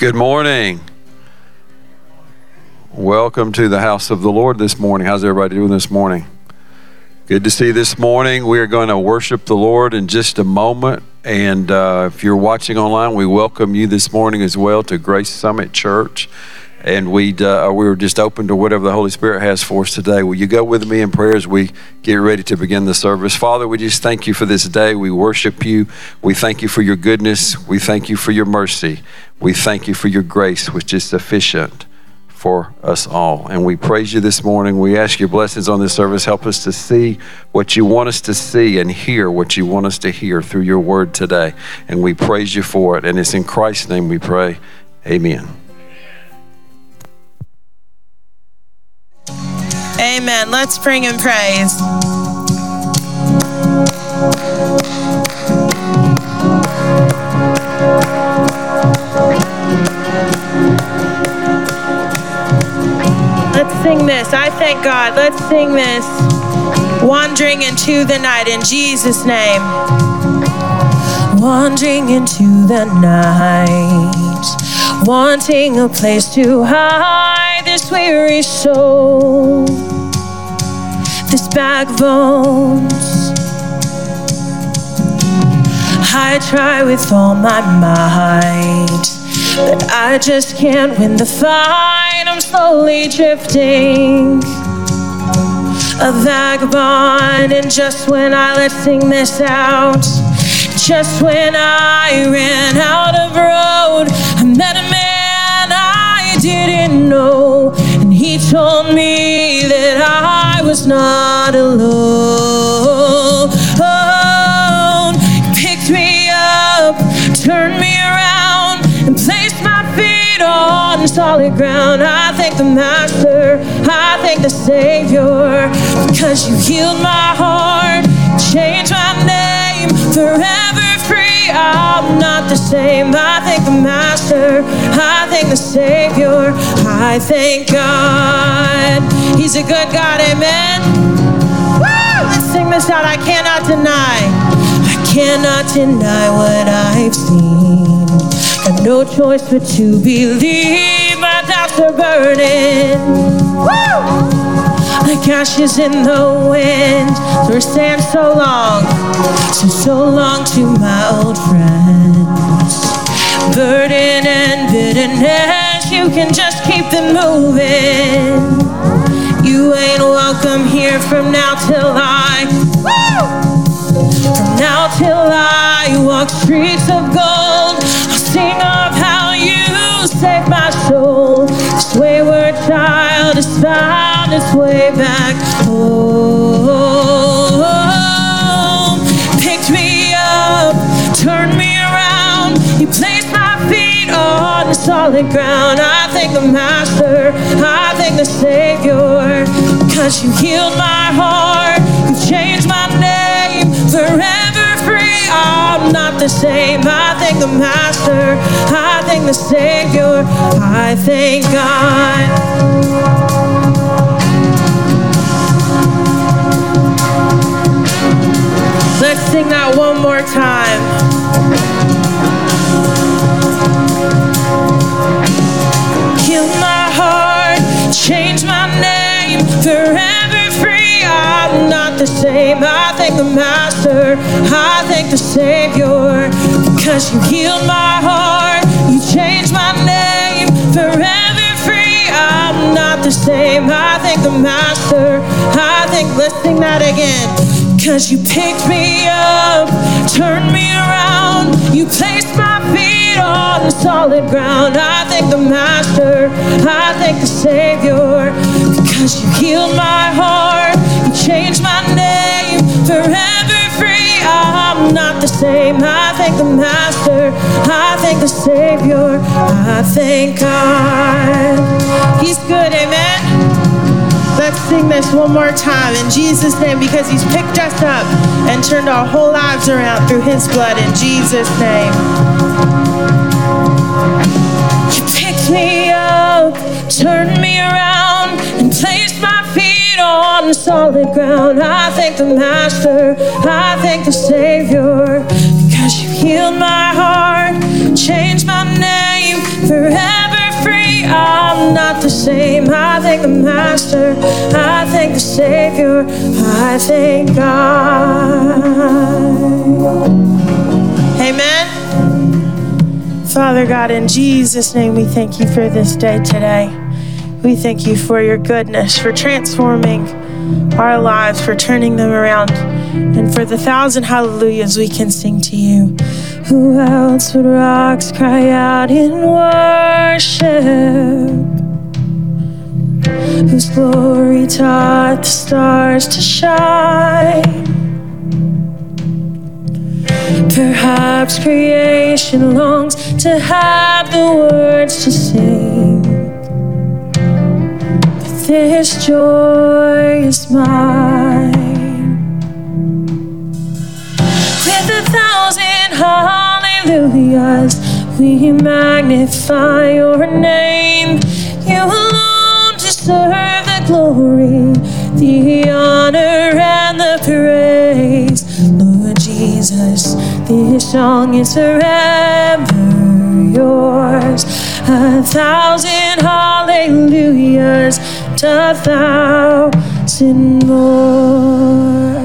Good morning. Welcome to the house of the Lord this morning. How's everybody doing this morning? Good to see you this morning. We are going to worship the Lord in just a moment. And uh, if you're watching online, we welcome you this morning as well to Grace Summit Church. And we uh, we were just open to whatever the Holy Spirit has for us today. Will you go with me in prayer as we get ready to begin the service? Father, we just thank you for this day. We worship you. We thank you for your goodness. We thank you for your mercy. We thank you for your grace, which is sufficient for us all. And we praise you this morning. We ask your blessings on this service. Help us to see what you want us to see and hear what you want us to hear through your word today. And we praise you for it. And it's in Christ's name we pray. Amen. Amen. Let's bring him praise. Let's sing this. I thank God. Let's sing this. Wandering into the night in Jesus' name. Wandering into the night, wanting a place to hide this weary soul, this bag of bones. I try with all my might, but I just can't win the fight. I'm slowly drifting, a vagabond. And just when I let sing this out, just when I ran out of road, I met a man I didn't know, and he told me that I was not alone. Picked me up, turned me around, and placed my feet on solid ground. I thank the Master, I thank the Savior, because you healed my heart, changed my name, forever free. I'm not the same. I thank the Master, I thank the Savior, I thank God. He's a good God, amen. Woo! Let's sing this out. I cannot deny. I cannot deny what I've seen. Got no choice but to believe. My doubts are burning. Woo! Like ashes in the wind. For stand so long, so so long to my old friends. Burden and bitterness, you can just keep them moving. You ain't welcome here from now till I. Woo! From now till I walk streets of gold, I'll sing of how you saved my soul. This wayward child has found its way back home. Solid ground. I thank the Master, I thank the Savior, because you healed my heart, you changed my name, forever free. I'm not the same. I thank the Master, I thank the Savior, I thank God. Let's sing that one more time. Forever free. I'm not the same. I thank the Master, I thank the Savior, because you healed my heart, you changed my name, forever free. I'm not the same. I thank the Master, I thank. Let's sing that again. Cause you picked me up, turned me around, you placed my feet on the solid ground. I thank the Master, I thank the Savior, because you healed my heart, you changed my name, forever free. I'm not the same. I thank the Master, I thank the Savior, I thank God. He's good, amen. Let's sing this one more time in Jesus' name because He's picked us up and turned our whole lives around through His blood in Jesus' name. You picked me up, turned me around, placed my feet on solid ground. I thank the Master, I thank the Savior because you healed my heart, changed my name, forever free. I'm not the same. I thank the Master, I thank the Savior, I thank God. Amen. Father God, in Jesus' name, we thank you for this day today. We thank you for your goodness, for transforming our lives, for turning them around, and for the thousand hallelujahs we can sing to you. Who else would rocks cry out in worship? Whose glory taught the stars to shine? Perhaps creation longs to have the words to sing. This joy is mine. With a thousand hallelujahs, we magnify your name. You alone deserve the glory, the honor, and the praise. Lord Jesus, this song is forever yours. A thousand hallelujahs, a thousand more.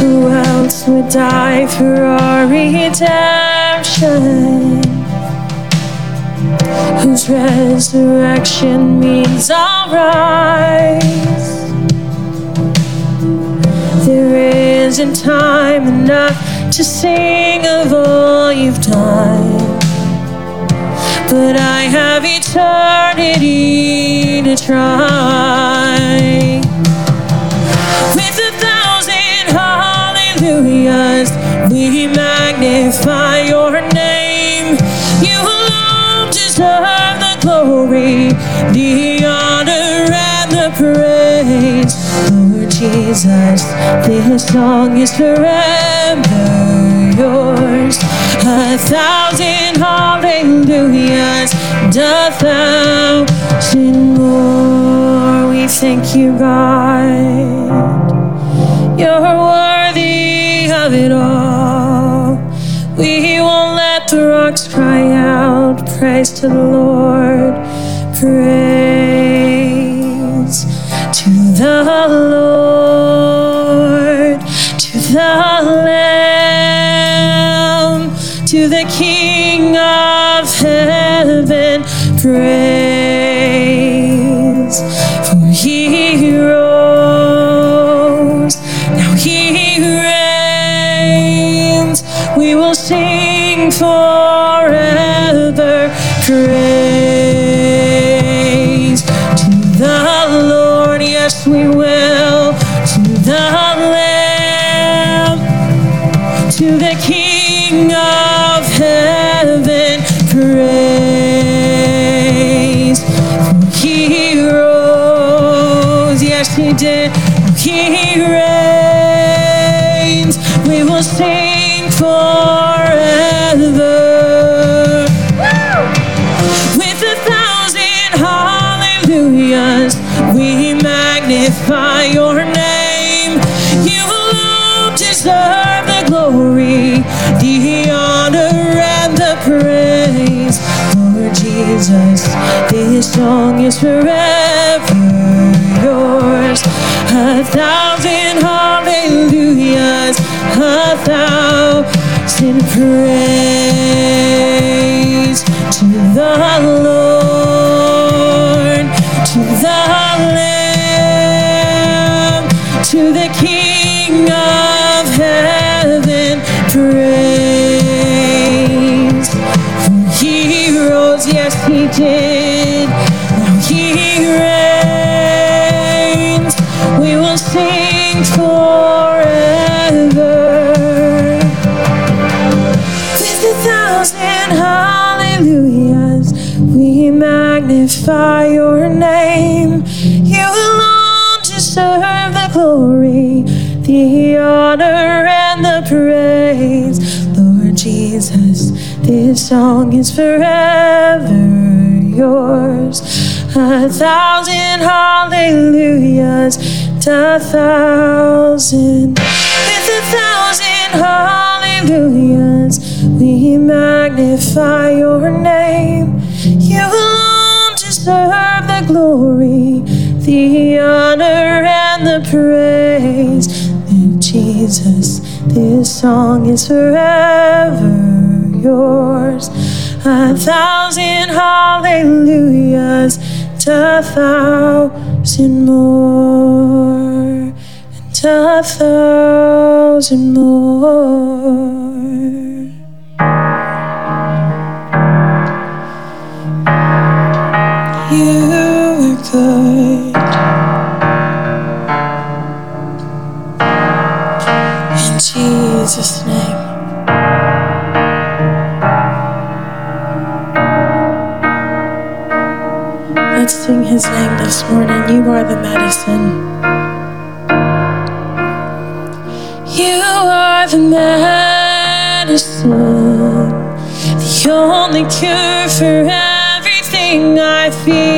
Who else would die for our redemption? Whose resurrection means I'll rise. There isn't time enough to sing of all you've done. But I have eternity to try. With a thousand hallelujahs, we magnify your name. You alone deserve the glory, the honor, and the praise. Lord Jesus, this song is forever yours. A thousand hallelujahs, a thousand more. We thank you, God. You're worthy of it all. We won't let the rocks cry out. Praise to the Lord. Praise heaven. Praise. Lord Jesus, this song is forever yours. A thousand hallelujahs, a thousand praise your name. You alone deserve the glory, the honor, and the praise. Lord Jesus, this song is forever yours. A thousand hallelujahs, a thousand, with a thousand hallelujahs, We magnify your name. Deserve the glory, the honor, and the praise. Jesus, this song is forever yours. A thousand hallelujahs, to a thousand more, and a thousand more. His name this morning. You are the medicine. You are the medicine, the only cure for everything I feel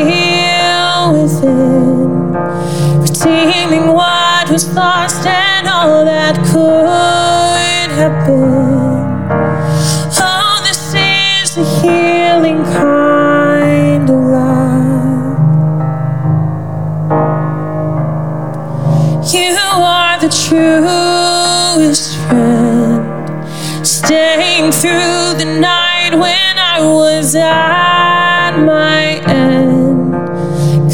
the truest friend, staying through the night when I was at my end,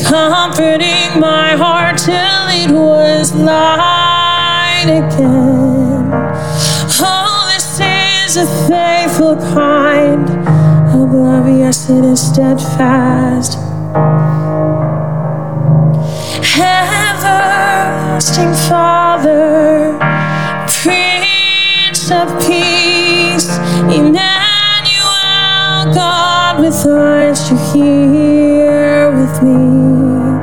comforting my heart till it was light again. Oh, this is a faithful kind of love, yes, it is steadfast. Everlasting Father, Prince of Peace, Emmanuel, God with us, you're here with me.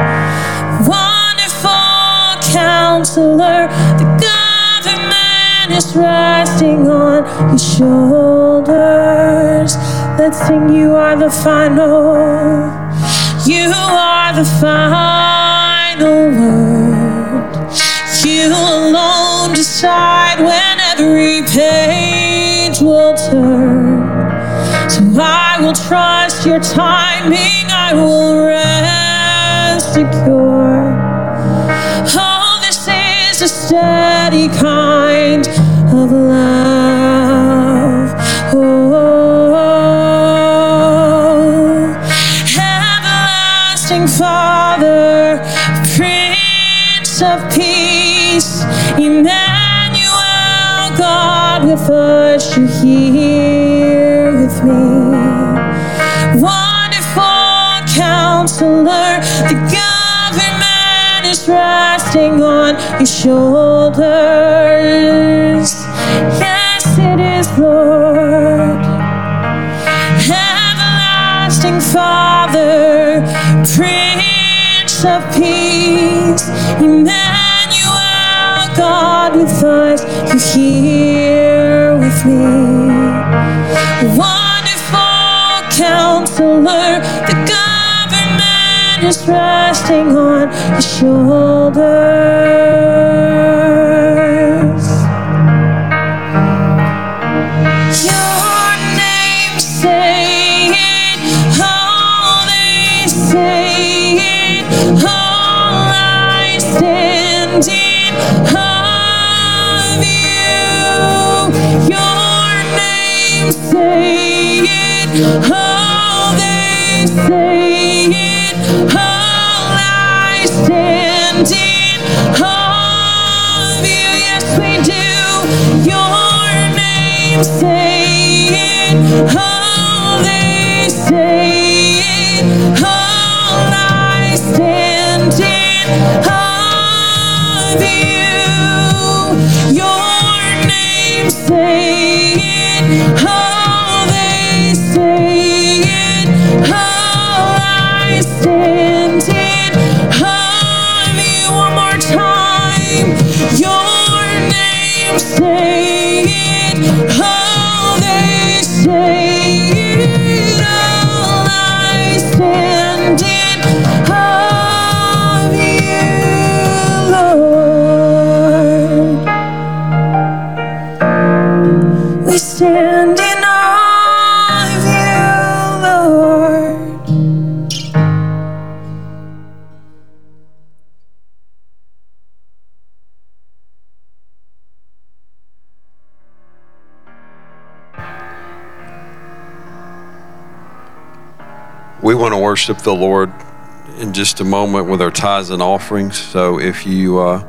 Wonderful Counselor, the government is resting on your shoulders. Let's sing, You are the final. You are the final word. You alone decide when every page will turn. So I will trust your timing, I will rest secure. Oh, this is a steady kind of love. Us, you're here with me. Wonderful Counselor, the government is resting on your shoulders. Yes, it is, Lord. Everlasting Father, Prince of Peace, Emmanuel, God with us, you're here me. Wonderful Counselor, the government is resting on your shoulders. Worship the Lord in just a moment with our tithes and offerings. So if you uh,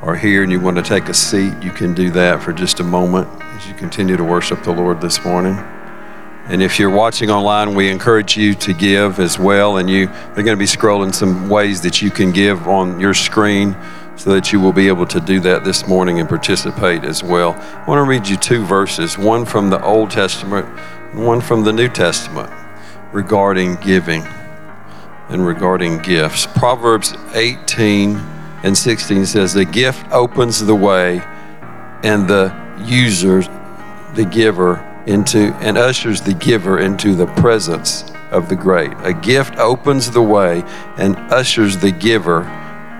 are here and you want to take a seat, you can do that for just a moment as you continue to worship the Lord this morning. And if you're watching online, we encourage you to give as well. And you, they're going to be scrolling some ways that you can give on your screen so that you will be able to do that this morning and participate as well. I want to read you two verses one from the Old Testament, and one from the New Testament regarding giving and regarding gifts. Proverbs 18 and 16 says, The gift opens the way, and the user, the giver, into and ushers the giver into the presence of the great. A gift opens the way and ushers the giver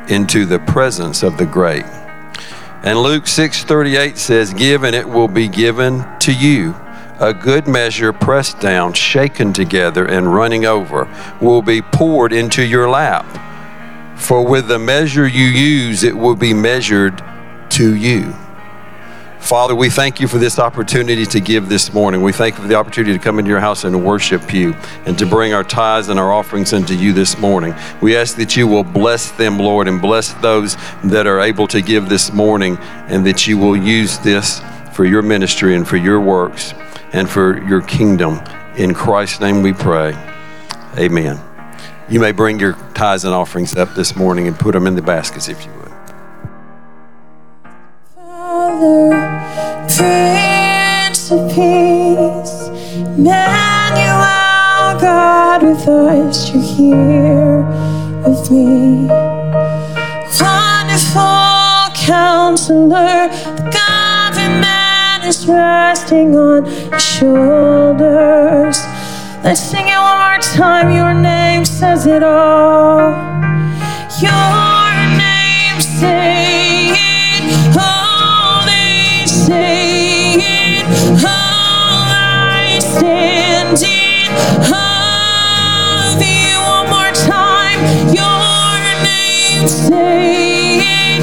into the presence of the great. And Luke 6:38 says, "Give and it will be given to you." A good measure pressed down, shaken together, and running over will be poured into your lap. For with the measure you use, it will be measured to you. Father, we thank you for this opportunity to give this morning. We thank you for the opportunity to come into your house and worship you and to bring our tithes and our offerings unto you this morning. We ask that you will bless them, Lord, and bless those that are able to give this morning, and that you will use this for your ministry and for your works and for your kingdom. In Christ's name we pray. Amen. You may bring your tithes and offerings up this morning and put them in the baskets if you would. Father, Prince of Peace, Emmanuel, God with us, you're here with me. Wonderful counselor, the God of is resting on your shoulders. Let's sing it one more time. Your name says it all. Your name saying, all they say it. All I stand in of you. One more time. Your name saying,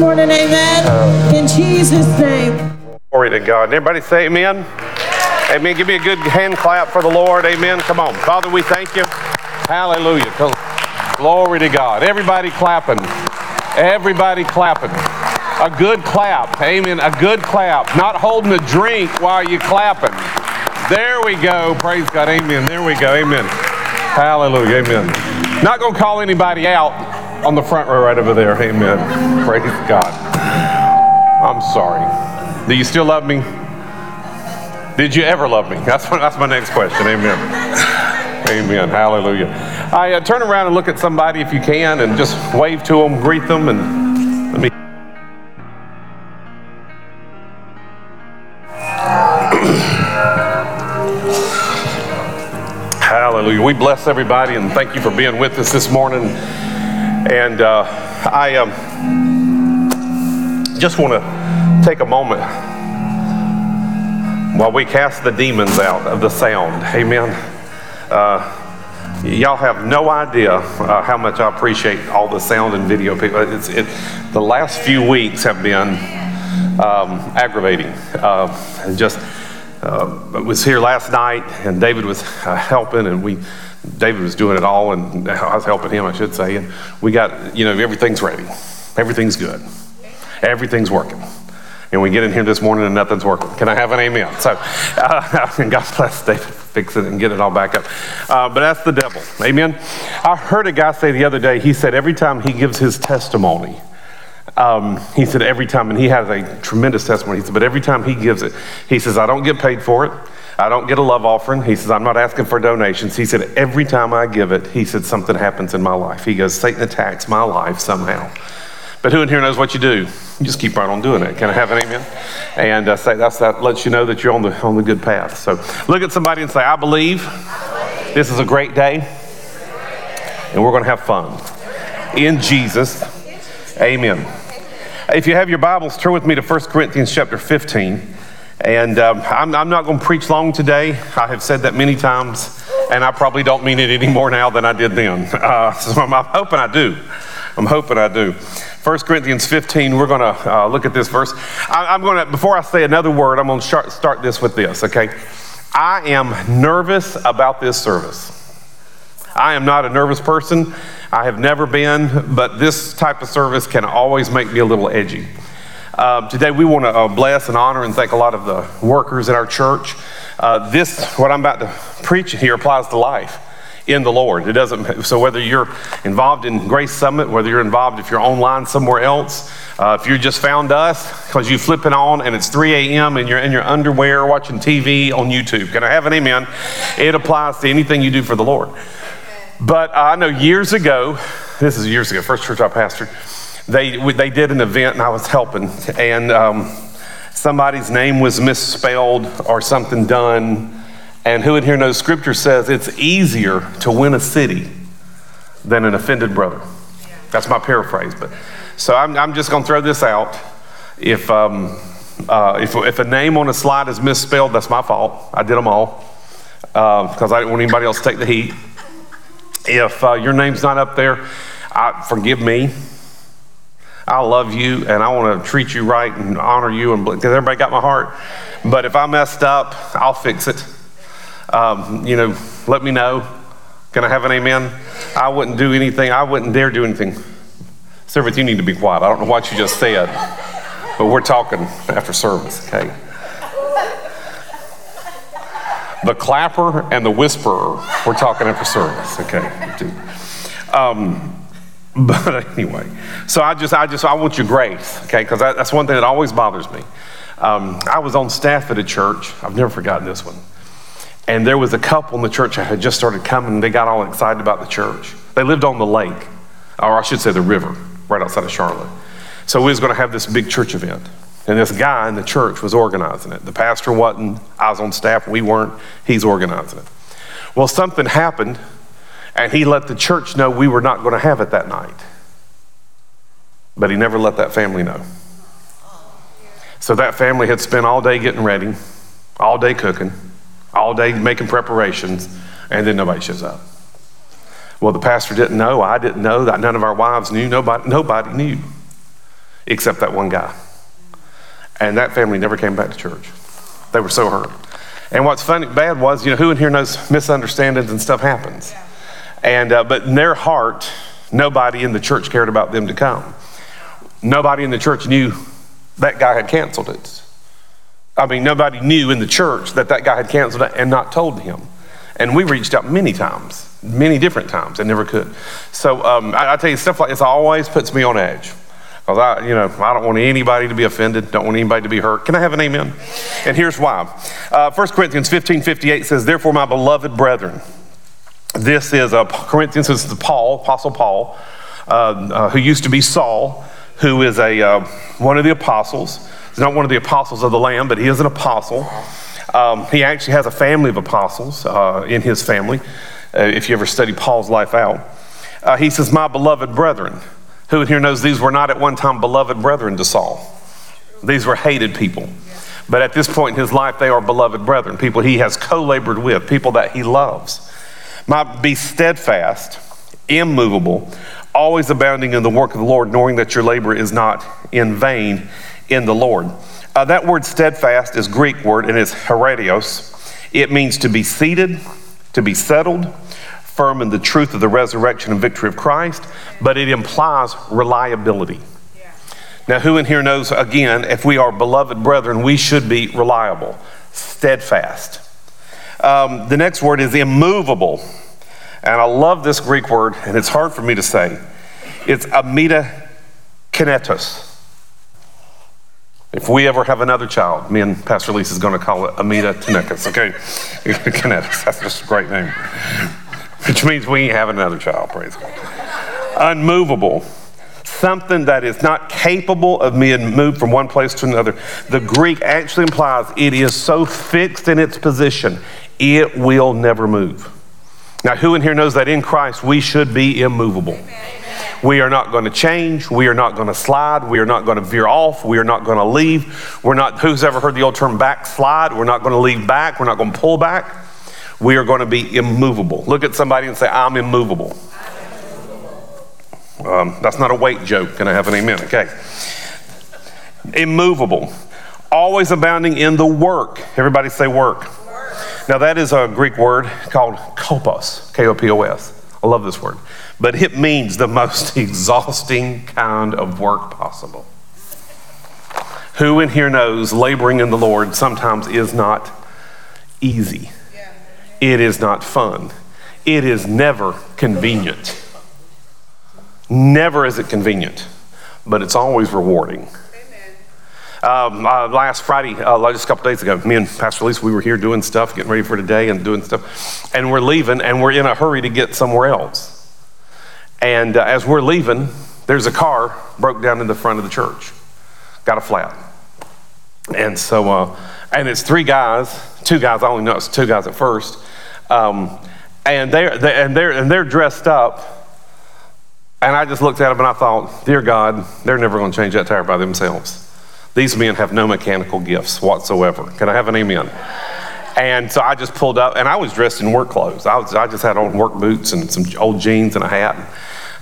morning. Amen. In Jesus' name. Glory to God. Everybody say amen. Amen. Give me a good hand clap for the Lord. Amen. Come on. Father, we thank you. Hallelujah. Glory to God. Everybody clapping. Everybody clapping. A good clap. Amen. A good clap. Not holding a drink while you clapping. There we go. Praise God. Amen. There we go. Amen. Hallelujah. Amen. Not going to call anybody out on the front row right over there. Amen. Praise God. I'm sorry. Do you still love me? Did you ever love me? That's my, that's my next question. Amen. Amen. Hallelujah. I uh, turn around and look at somebody if you can and just wave to them, greet them, and let me. Hallelujah. We bless everybody and thank you for being with us this morning. And uh, I um, just want to take a moment while we cast the demons out of the sound. Amen. Uh, y'all have no idea uh, how much I appreciate all the sound and video people. It's, it, the last few weeks have been um, aggravating. Uh, and just uh, I was here last night, and David was uh, helping, and we. David was doing it all, and I was helping him, I should say. And we got, you know, everything's ready, everything's good, everything's working. And we get in here this morning and nothing's working. Can I have an amen? So, uh, and God bless David fixing it and get it all back up. Uh, but that's the devil. Amen. I heard a guy say the other day, he said every time he gives his testimony, um, he said every time, and he has a tremendous testimony. He said, but every time he gives it, he says, I don't get paid for it. I don't get a love offering. He says, I'm not asking for donations. He said, every time I give it, he said, something happens in my life. He goes, Satan attacks my life somehow. But who in here knows what you do? You just keep right on doing it. Can I have an amen? And uh, say that's, that lets you know that you're on the, on the good path. So look at somebody and say, I believe this is a great day, and we're going to have fun. In Jesus, amen. If you have your Bibles, turn with me to 1 Corinthians chapter 15. And um, I'm, I'm not going to preach long today. I have said that many times, and I probably don't mean it any more now than I did then. Uh, so I'm, I'm hoping I do. I'm hoping I do. 1 Corinthians 15, we're going to uh, look at this verse. I, am going to, before I say another word, I'm going to start, start this with this, okay? I am nervous about this service. I am not a nervous person. I have never been, but this type of service can always make me a little edgy. Uh, today, we want to uh, bless and honor and thank a lot of the workers at our church. Uh, this, what I'm about to preach here, applies to life in the Lord. It doesn't. So whether you're involved in Grace Summit, whether you're involved if you're online somewhere else, uh, if you just found us because you flip it on and it's 3 a.m. and you're in your underwear watching TV on YouTube, can I have an amen? It applies to anything you do for the Lord. But I know years ago, this is years ago, first church I pastored, they, they did an event and I was helping, and um, somebody's name was misspelled or something done. And who in here knows scripture says it's easier to win a city than an offended brother? That's my paraphrase. But so I'm, I'm just going to throw this out. If, um, uh, if, if a name on a slide is misspelled, that's my fault. I did them all because uh, I didn't want anybody else to take the heat. If uh, your name's not up there, I, forgive me. I love you and I want to treat you right and honor you and because everybody got my heart. But if I messed up, I'll fix it. Um, you know, let me know. Can I have an amen? I wouldn't do anything. I wouldn't dare do anything. Service, you need to be quiet. I don't know what you just said, but we're talking after service, okay? the clapper and the whisperer. We're talking after service, okay? Um, but anyway, so I just, I just, I want your grace, okay? Because that's one thing that always bothers me. Um, I was on staff at a church. I've never forgotten this one. And there was a couple in the church that had just started coming. They got all excited about the church. They lived on the lake, or I should say the river, right outside of Charlotte. So we was going to have this big church event. And this guy in the church was organizing it. The pastor wasn't, I was on staff, we weren't, he's organizing it. Well, something happened, and he let the church know we were not going to have it that night. But he never let that family know. So that family had spent all day getting ready, all day cooking, all day making preparations, and then nobody shows up. Well, the pastor didn't know, I didn't know, that none of our wives knew, nobody, nobody knew, except that one guy. And that family never came back to church. They were so hurt. And what's funny, bad was, you know, who in here knows misunderstandings and stuff happens? And, uh, but in their heart, nobody in the church cared about them to come. Nobody in the church knew that guy had canceled it. I mean, nobody knew in the church that that guy had canceled it and not told him. And we reached out many times, many different times, and never could. So um, I, I tell you, stuff like this always puts me on edge. Because I, you know, I don't want anybody to be offended, don't want anybody to be hurt. Can I have an amen? And here's why. Uh, 1 Corinthians 15 58 says, Therefore, my beloved brethren, this is a Corinthians, this is Paul, Apostle Paul, uh, uh, who used to be Saul, who is a, uh, one of the apostles. He's not one of the apostles of the Lamb, but he is an apostle. Um, he actually has a family of apostles uh, in his family, uh, if you ever study Paul's life out. Uh, he says, My beloved brethren. Who in here knows these were not at one time beloved brethren to Saul? These were hated people. But at this point in his life, they are beloved brethren, people he has co labored with, people that he loves. Might be steadfast, immovable, always abounding in the work of the Lord, knowing that your labor is not in vain in the Lord. Uh, that word steadfast is Greek word and it's heredios. It means to be seated, to be settled, firm in the truth of the resurrection and victory of Christ, but it implies reliability. Now, who in here knows, again, if we are beloved brethren, we should be reliable, steadfast. Um, the next word is immovable. And I love this Greek word, and it's hard for me to say. It's amida kinetos. If we ever have another child, me and Pastor Lisa is going to call it Amida Kinetis, okay? Kinetis, that's just a great name which means we ain't having another child, praise God. Unmovable, something that is not capable of being moved from one place to another. The Greek actually implies it is so fixed in its position, it will never move. Now, who in here knows that in Christ we should be immovable? We are not going to change. We are not going to slide. We are not going to veer off. We are not going to leave. We're not, who's ever heard the old term backslide? We're not going to leave back. We're not going to pull back we are going to be immovable. Look at somebody and say, I'm immovable. Um, that's not a weight joke. Can I have an amen? Okay. Immovable, always abounding in the work. Everybody say work. Now, that is a Greek word called kopos, K O P O S. I love this word. But it means the most exhausting kind of work possible. Who in here knows laboring in the Lord sometimes is not easy? It is not fun. It is never convenient. Never is it convenient, but it's always rewarding. Um, uh, last Friday, uh, just a couple days ago, me and Pastor Lisa, we were here doing stuff, getting ready for today and doing stuff. And we're leaving, and we're in a hurry to get somewhere else. And uh, as we're leaving, there's a car broke down in the front of the church, got a flat. And so, uh, and it's three guys, two guys, I only know it's two guys at first. Um, and, they're, they, and, they're, and they're dressed up. And I just looked at them and I thought, dear God, they're never going to change that tire by themselves. These men have no mechanical gifts whatsoever. Can I have an amen? And so I just pulled up, and I was dressed in work clothes. I, was, I just had on work boots and some old jeans and a hat.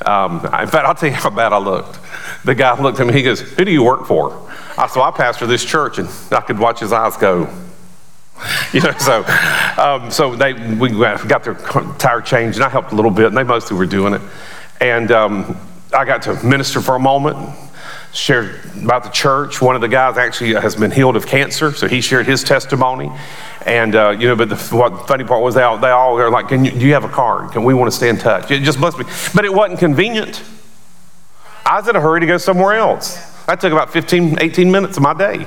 Um, in fact, I'll tell you how bad I looked. The guy looked at me, he goes, Who do you work for? I said, I pastor this church, and I could watch his eyes go. You know, so um, so they we got their tire changed, and I helped a little bit, and they mostly were doing it. And um, I got to minister for a moment, shared about the church. One of the guys actually has been healed of cancer, so he shared his testimony. And uh, you know, but the what funny part was they all they all were like, "Can you, do you have a card? Can we want to stay in touch?" It just must be, but it wasn't convenient. I was in a hurry to go somewhere else. That took about 15, 18 minutes of my day.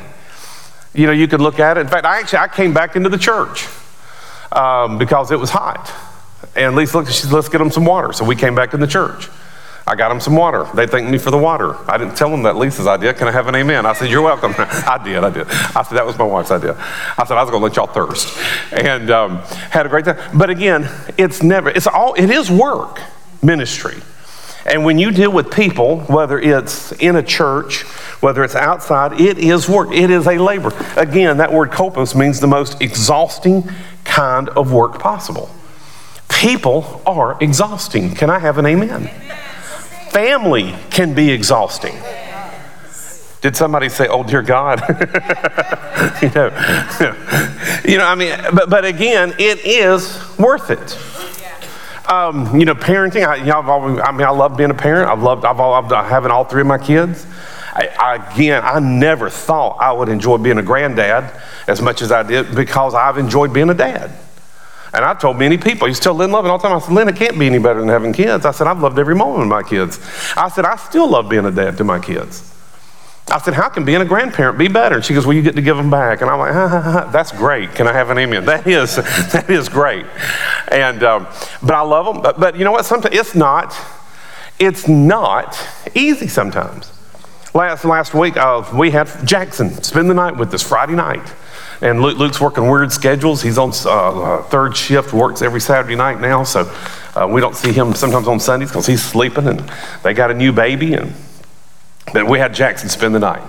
You know, you could look at it. In fact, I actually I came back into the church um, because it was hot. And Lisa looked, she said, let's get them some water. So we came back in the church. I got them some water. They thanked me for the water. I didn't tell them that Lisa's idea. Can I have an amen? I said, You're welcome. I did. I did. I said, That was my wife's idea. I said, I was going to let y'all thirst. And um, had a great time. But again, it's never, it's all, it is work, ministry. And when you deal with people, whether it's in a church, whether it's outside, it is work. It is a labor. Again, that word kopos means the most exhausting kind of work possible. People are exhausting. Can I have an amen? amen. Family can be exhausting. Did somebody say, "Oh dear God"? you know, you know. I mean, but but again, it is worth it. Um, you know, parenting. I, know, always, I mean, I love being a parent. I've loved. I've, loved having all three of my kids. I, I, again, I never thought I would enjoy being a granddad as much as I did because I've enjoyed being a dad. And I've told many people, you still Lynn loving all the time. I said, Lynn, it can't be any better than having kids. I said, I've loved every moment of my kids. I said, I still love being a dad to my kids. I said, How can being a grandparent be better? And she goes, Well, you get to give them back. And I'm like, ha, ha, ha, That's great. Can I have an amen? That is, that is great. And, um, but I love them. But, but you know what? Sometimes it's not, it's not easy sometimes. Last, last week, uh, we had Jackson spend the night with us Friday night. And Luke, Luke's working weird schedules. He's on uh, third shift, works every Saturday night now. So uh, we don't see him sometimes on Sundays because he's sleeping and they got a new baby. And but we had Jackson spend the night.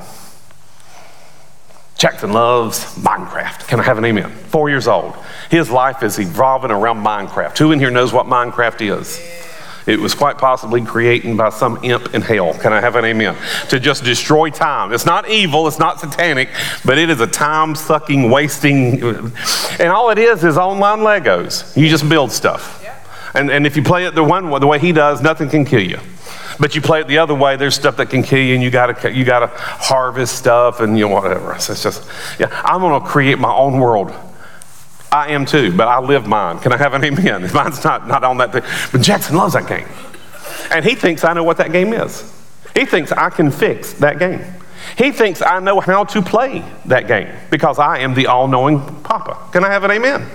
Jackson loves Minecraft. Can I have an amen? Four years old. His life is evolving around Minecraft. Who in here knows what Minecraft is? It was quite possibly created by some imp in hell. Can I have an amen? To just destroy time. It's not evil, it's not satanic, but it is a time sucking, wasting. And all it is is online Legos. You just build stuff. And, and if you play it the one the way he does, nothing can kill you. But you play it the other way, there's stuff that can kill you, and you gotta you gotta harvest stuff and you know whatever. So it's just yeah, I'm gonna create my own world. I am too, but I live mine. Can I have an amen? Mine's not, not on that thing. But Jackson loves that game. And he thinks I know what that game is. He thinks I can fix that game. He thinks I know how to play that game because I am the all knowing Papa. Can I have an amen?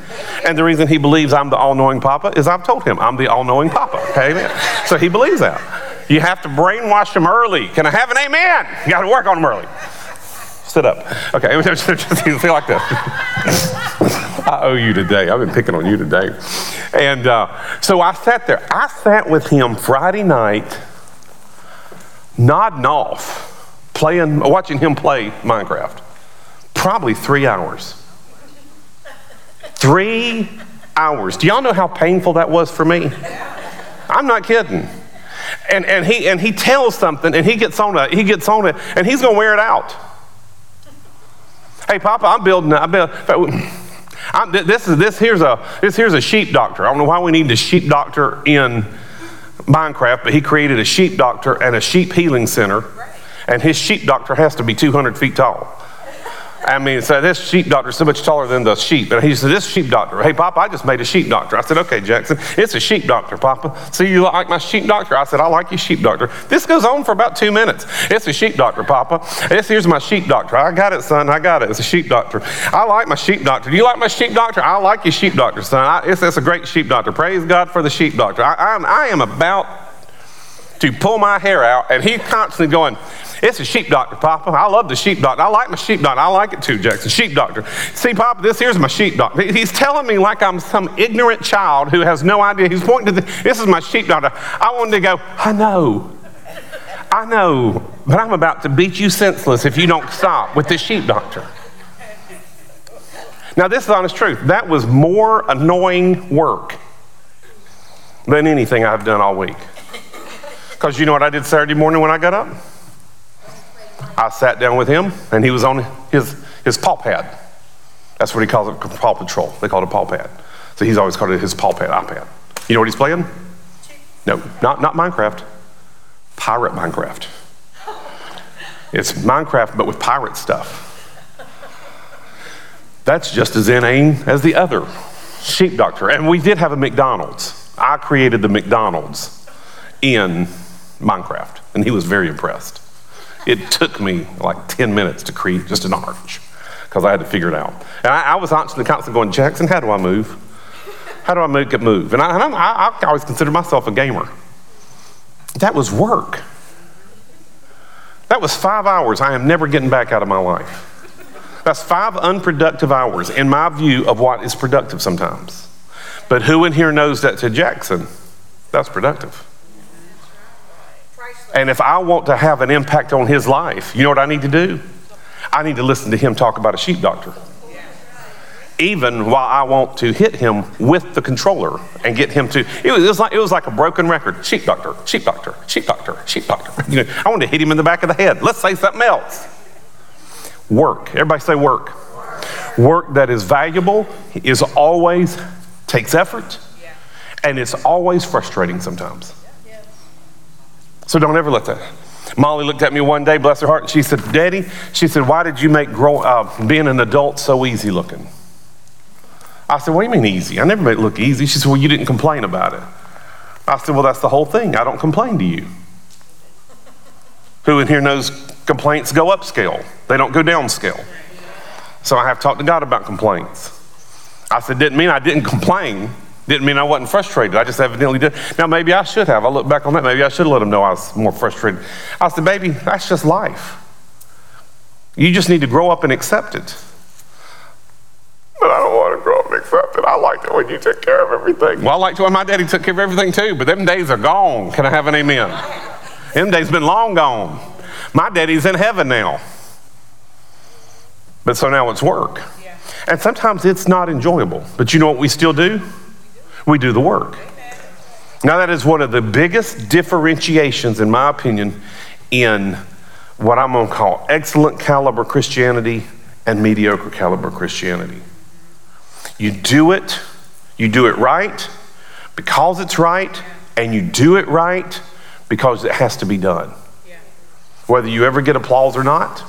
And the reason he believes I'm the all knowing Papa is I've told him I'm the all knowing Papa. Okay, amen. So he believes that. You have to brainwash him early. Can I have an amen? You got to work on him early. Sit up. Okay, feel like this. I owe you today. I've been picking on you today. And uh, so I sat there. I sat with him Friday night, nodding off, playing, watching him play Minecraft. Probably three hours. Three hours. Do y'all know how painful that was for me? I'm not kidding. And, and, he, and he tells something and he gets on it, he gets on it, and he's going to wear it out. Hey, Papa, I'm building, I'm building I'm, this is this here's a this here's a sheep doctor. I don't know why we need a sheep doctor in Minecraft, but he created a sheep doctor and a sheep healing center, and his sheep doctor has to be 200 feet tall. I mean, so this sheep doctor is so much taller than the sheep. And he said, This sheep doctor, hey, Papa, I just made a sheep doctor. I said, Okay, Jackson, it's a sheep doctor, Papa. So you like my sheep doctor? I said, I like your sheep doctor. This goes on for about two minutes. It's a sheep doctor, Papa. This here's my sheep doctor. I got it, son. I got it. It's a sheep doctor. I like my sheep doctor. Do you like my sheep doctor? I like your sheep doctor, son. I, it's, it's a great sheep doctor. Praise God for the sheep doctor. I, I'm, I am about to pull my hair out, and he's constantly going, it's a sheep doctor, Papa. I love the sheep doctor. I like my sheep doctor. I like it too, Jackson. Sheep doctor. See, Papa, this here's my sheep doctor. He's telling me like I'm some ignorant child who has no idea. He's pointing to the, this is my sheep doctor. I wanted to go, I know. I know, but I'm about to beat you senseless if you don't stop with this sheep doctor. Now, this is honest truth. That was more annoying work than anything I've done all week. Because you know what I did Saturday morning when I got up? I sat down with him, and he was on his, his paw pad. That's what he calls it, Paw Patrol. They call it a paw pad. So he's always called it his paw pad, iPad. You know what he's playing? No, not, not Minecraft. Pirate Minecraft. It's Minecraft, but with pirate stuff. That's just as inane as the other sheep doctor. And we did have a McDonald's. I created the McDonald's in Minecraft, and he was very impressed. It took me like 10 minutes to create just an arch because I had to figure it out. And I, I was constantly, constantly going, Jackson, how do I move? How do I make it move? And I, and I, I always considered myself a gamer. That was work. That was five hours I am never getting back out of my life. That's five unproductive hours in my view of what is productive sometimes. But who in here knows that to Jackson? That's productive. And if I want to have an impact on his life, you know what I need to do? I need to listen to him talk about a sheep doctor. Even while I want to hit him with the controller and get him to, it was, it was, like, it was like a broken record. Sheep doctor, sheep doctor, sheep doctor, sheep doctor. You know, I wanted to hit him in the back of the head. Let's say something else. Work. Everybody say work. Work that is valuable is always takes effort and it's always frustrating sometimes. So don't ever let that. Molly looked at me one day, bless her heart, and she said, Daddy, she said, why did you make grow, uh, being an adult so easy looking? I said, what do you mean easy? I never made it look easy. She said, well, you didn't complain about it. I said, well, that's the whole thing. I don't complain to you. Who in here knows complaints go up scale? They don't go down scale. So I have talked to God about complaints. I said, didn't mean I didn't complain. Didn't mean I wasn't frustrated. I just evidently did. Now, maybe I should have. I look back on that. Maybe I should have let him know I was more frustrated. I said, baby, that's just life. You just need to grow up and accept it. But I don't want to grow up and accept it. I liked it when you took care of everything. Well, I liked it when my daddy took care of everything too, but them days are gone. Can I have an amen? them days been long gone. My daddy's in heaven now. But so now it's work. And sometimes it's not enjoyable. But you know what we still do? We do the work. Now, that is one of the biggest differentiations, in my opinion, in what I'm going to call excellent caliber Christianity and mediocre caliber Christianity. You do it, you do it right because it's right, and you do it right because it has to be done. Whether you ever get applause or not,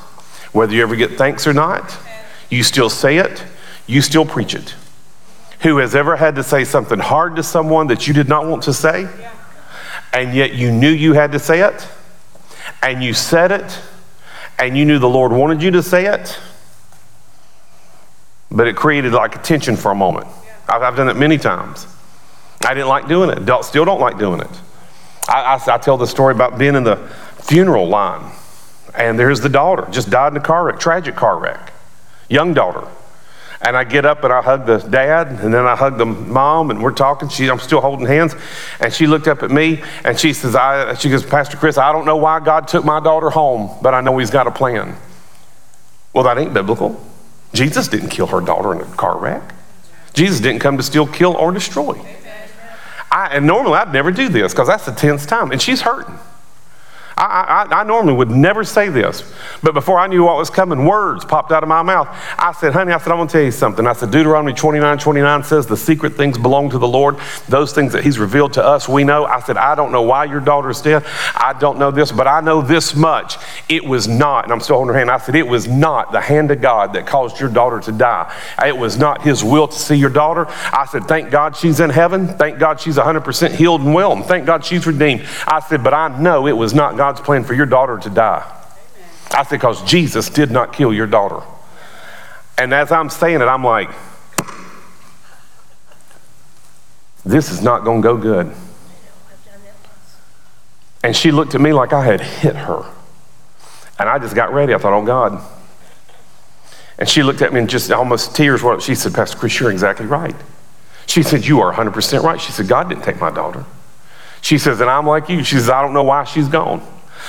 whether you ever get thanks or not, you still say it, you still preach it who has ever had to say something hard to someone that you did not want to say, and yet you knew you had to say it, and you said it, and you knew the Lord wanted you to say it, but it created like a tension for a moment. I've, I've done it many times. I didn't like doing it, still don't like doing it. I, I, I tell the story about being in the funeral line, and there's the daughter, just died in a car wreck, tragic car wreck, young daughter. And I get up and I hug the dad, and then I hug the mom, and we're talking. She, I'm still holding hands. And she looked up at me and she says, I, she goes, Pastor Chris, I don't know why God took my daughter home, but I know He's got a plan. Well, that ain't biblical. Jesus didn't kill her daughter in a car wreck. Jesus didn't come to steal, kill, or destroy. I, and normally I'd never do this because that's the tenth time, and she's hurting. I, I, I, normally would never say this, but before I knew what was coming, words popped out of my mouth. I said, honey, I said, I'm going to tell you something. I said, Deuteronomy 29 29 says, the secret things belong to the Lord. Those things that He's revealed to us, we know. I said, I don't know why your daughter is dead. I don't know this, but I know this much. It was not, and I'm still holding her hand. I said, it was not the hand of God that caused your daughter to die. It was not His will to see your daughter. I said, thank God she's in heaven. Thank God she's 100% healed and well. And thank God she's redeemed. I said, but I know it was not God God's plan for your daughter to die. I said, because Jesus did not kill your daughter. And as I'm saying it, I'm like, this is not going to go good. And she looked at me like I had hit her. And I just got ready. I thought, oh God. And she looked at me and just almost tears were. She said, Pastor Chris, you're exactly right. She said, You are 100% right. She said, God didn't take my daughter. She says, And I'm like you. She says, I don't know why she's gone.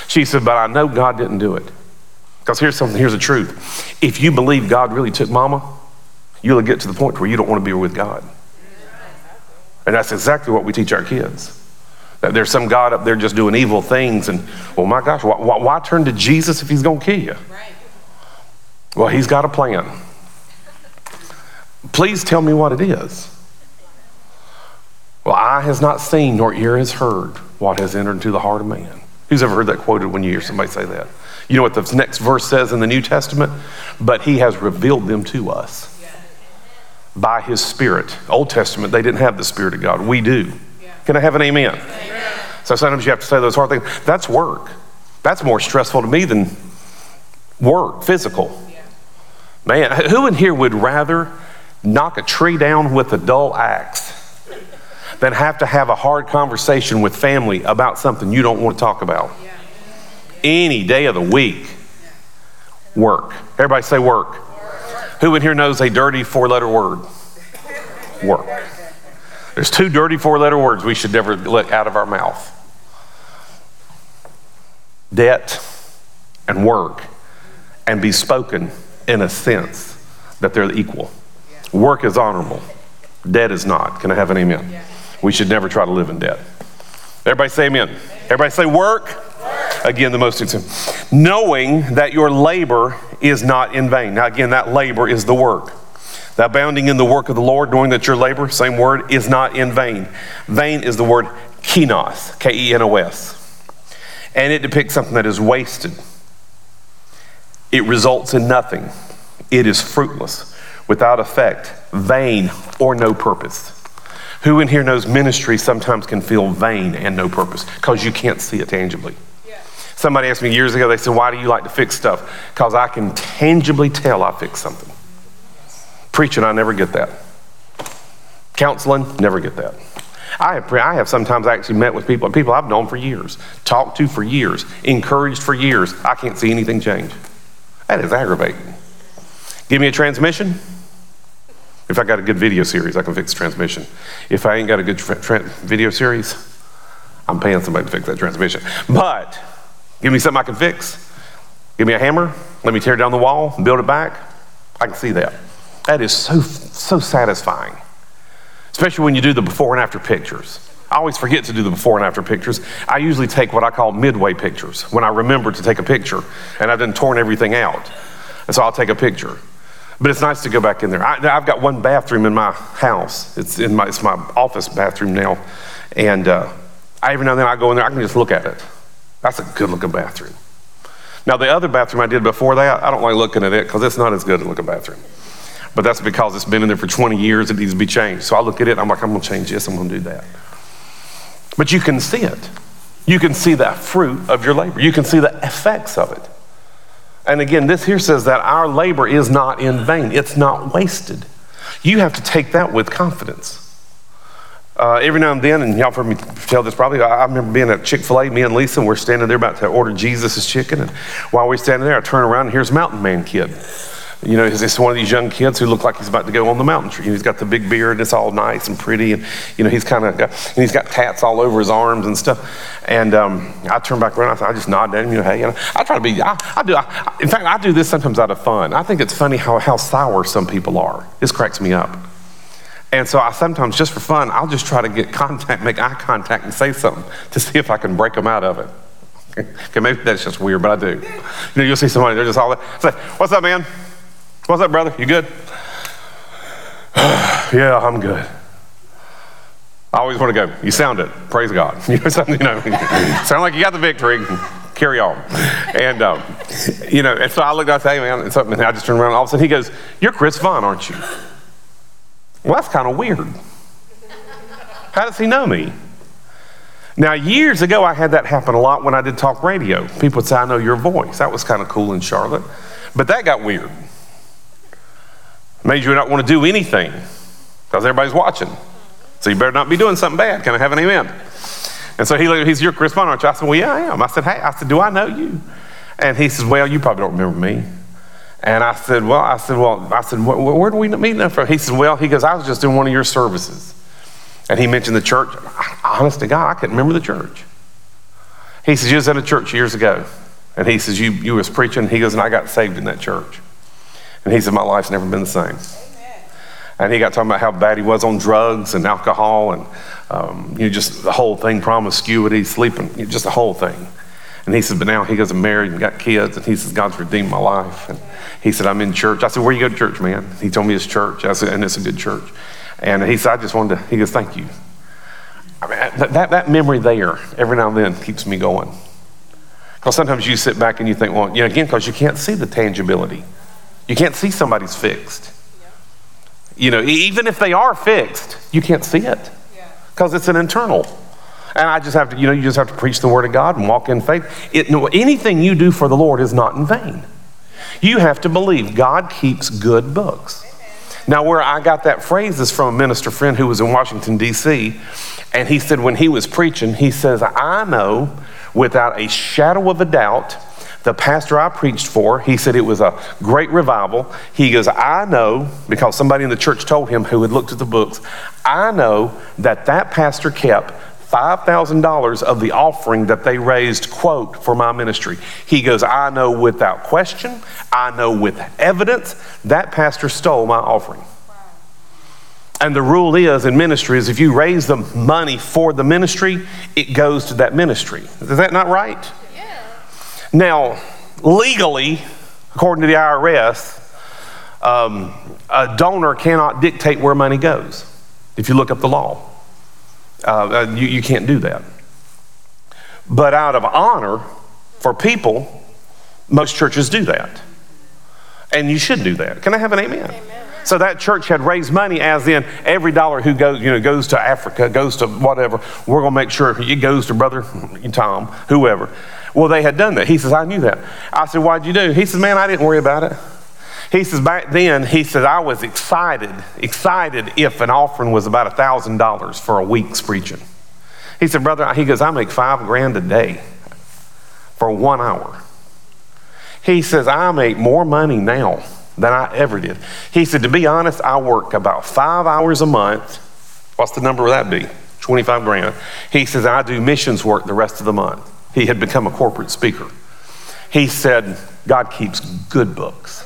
She said, But I know God didn't do it. Because here's something, here's the truth. If you believe God really took mama, you'll get to the point where you don't want to be with God. And that's exactly what we teach our kids. That there's some God up there just doing evil things, and well, my gosh, why, why, why turn to Jesus if he's going to kill you? Right. Well, he's got a plan. Please tell me what it is. Well, eye has not seen, nor ear has heard what has entered into the heart of man. Who's ever heard that quoted when you hear somebody say that? You know what the next verse says in the New Testament? But he has revealed them to us by his Spirit. Old Testament, they didn't have the Spirit of God. We do. Can I have an amen? amen? So sometimes you have to say those hard things. That's work. That's more stressful to me than work, physical. Man, who in here would rather knock a tree down with a dull axe than have to have a hard conversation with family about something you don't want to talk about. Any day of the week, work. Everybody say work. Who in here knows a dirty four letter word? Work. There's two dirty four letter words we should never let out of our mouth debt and work, and be spoken in a sense that they're equal. Work is honorable, debt is not. Can I have an amen? We should never try to live in debt. Everybody say amen. Everybody say work. work. Again, the most important. Knowing that your labor is not in vain. Now, again, that labor is the work. That bounding in the work of the Lord, knowing that your labor, same word, is not in vain. Vain is the word kenos, K E N O S. And it depicts something that is wasted. It results in nothing. It is fruitless, without effect, vain, or no purpose. Who in here knows ministry sometimes can feel vain and no purpose because you can't see it tangibly? Yeah. Somebody asked me years ago, they said, Why do you like to fix stuff? Because I can tangibly tell I fixed something. Preaching, I never get that. Counseling, never get that. I have, I have sometimes actually met with people, people I've known for years, talked to for years, encouraged for years. I can't see anything change. That is aggravating. Give me a transmission, if I got a good video series, I can fix the transmission. If I ain't got a good tra- tra- video series, I'm paying somebody to fix that transmission. But give me something I can fix. Give me a hammer. Let me tear down the wall, and build it back. I can see that. That is so so satisfying, especially when you do the before and after pictures. I always forget to do the before and after pictures. I usually take what I call midway pictures when I remember to take a picture and I've done torn everything out. And so I'll take a picture. But it's nice to go back in there. I, have got one bathroom in my house. It's in my, it's my office bathroom now. And uh, I, every now and then I go in there, I can just look at it. That's a good looking bathroom. Now, the other bathroom I did before that, I don't like looking at it because it's not as good a looking bathroom. But that's because it's been in there for 20 years. It needs to be changed. So I look at it I'm like, I'm going to change this. I'm going to do that. But you can see it. You can see that fruit of your labor. You can see the effects of it. And again, this here says that our labor is not in vain, it's not wasted. You have to take that with confidence. Uh, every now and then, and y'all heard me tell this probably, I, remember being at Chick fil A, me and Lisa, and we're standing there about to order Jesus' chicken. And while we're standing there, I turn around and here's Mountain Man Kid. You know, he's one of these young kids who look like he's about to go on the mountain tree. He's got the big beard and it's all nice and pretty. And, you know, he's kind of, and he's got tats all over his arms and stuff. And um, I turn back around. I, I just nod at him, you know, hey, you know, I try to be, I, I do, I, in fact, I do this sometimes out of fun. I think it's funny how, how sour some people are. This cracks me up. And so I sometimes, just for fun, I'll just try to get contact, make eye contact, and say something to see if I can break them out of it. Okay, maybe that's just weird, but I do. You know, you'll see somebody, they're just all say, What's up, man? What's up, brother? You good? yeah, I'm good. I always want to go, You sound it. Praise God. You know, something, you know, sound like you got the victory. Carry on. And, um, you know, and so I looked, I said, Hey, man, and something, and I just turned around, all of a sudden he goes, You're Chris Vaughn, aren't you? Well, that's kind of weird. How does he know me? Now, years ago, I had that happen a lot when I did talk radio. People would say, I know your voice. That was kind of cool in Charlotte. But that got weird. Made you not want to do anything because everybody's watching. So you better not be doing something bad. Can I have an amen? And so he, he's your Chris aren't you? I said, well, yeah, I am. I said, hey, I said, do I know you? And he says, well, you probably don't remember me. And I said, well, I said, well, I said, where, do we meet now from? He said, well, he goes, I was just in one of your services. And he mentioned the church. Honest to God, I couldn't remember the church. He says, You was at a church years ago. And he says, You, you was preaching. He goes, And I got saved in that church. And he said, My life's never been the same. Amen. And he got talking about how bad he was on drugs and alcohol and um, you know, just the whole thing, promiscuity, sleeping, you know, just the whole thing. And he said, But now he goes and married and got kids. And he says, God's redeemed my life. And he said, I'm in church. I said, Where you go to church, man? He told me his church. I said, And it's a good church. And he said, I just wanted to, he goes, thank you. I mean, that, that, that memory there, every now and then, keeps me going. Because sometimes you sit back and you think, well, you know, again, because you can't see the tangibility. You can't see somebody's fixed. You know, even if they are fixed, you can't see it because it's an internal. And I just have to, you know, you just have to preach the word of God and walk in faith. It, no, anything you do for the Lord is not in vain. You have to believe God keeps good books. Now, where I got that phrase is from a minister friend who was in Washington, D.C., and he said when he was preaching, he says, I know without a shadow of a doubt the pastor I preached for, he said it was a great revival. He goes, I know, because somebody in the church told him who had looked at the books, I know that that pastor kept $5,000 of the offering that they raised, quote, for my ministry. He goes, I know without question, I know with evidence, that pastor stole my offering. And the rule is in ministry is if you raise the money for the ministry, it goes to that ministry. Is that not right? Now, legally, according to the IRS, um, a donor cannot dictate where money goes. If you look up the law. Uh, uh, you, you can't do that. But out of honor for people, most churches do that. And you should do that. Can I have an amen? amen? So that church had raised money, as in every dollar who goes, you know, goes to Africa, goes to whatever. We're going to make sure it goes to brother Tom, whoever. Well, they had done that. He says, I knew that. I said, Why'd you do? He says, Man, I didn't worry about it. He says, back then, he said, I was excited, excited if an offering was about $1,000 for a week's preaching. He said, Brother, he goes, I make five grand a day for one hour. He says, I make more money now than I ever did. He said, To be honest, I work about five hours a month. What's the number of that be? 25 grand. He says, I do missions work the rest of the month. He had become a corporate speaker. He said, God keeps good books.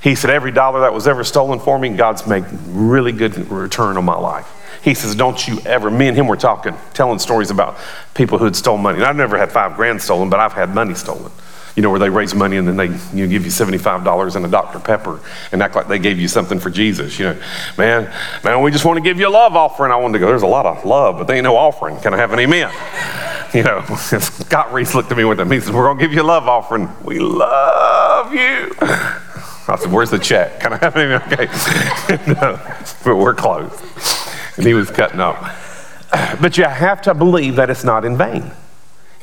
He said, Every dollar that was ever stolen for me, God's made really good return on my life. He says, Don't you ever, me and him were talking, telling stories about people who had stolen money. And I've never had five grand stolen, but I've had money stolen. You know, where they raise money and then they you know, give you $75 and a Dr. Pepper and act like they gave you something for Jesus. You know, man, man, we just want to give you a love offering. I wanted to go, there's a lot of love, but there ain't no offering. Can I have an amen? You know, Scott Reese looked at me with them. He said, We're going to give you a love offering. We love you. I said, Where's the check? Can I have him? Okay. no, but we're close. And he was cutting up. But you have to believe that it's not in vain.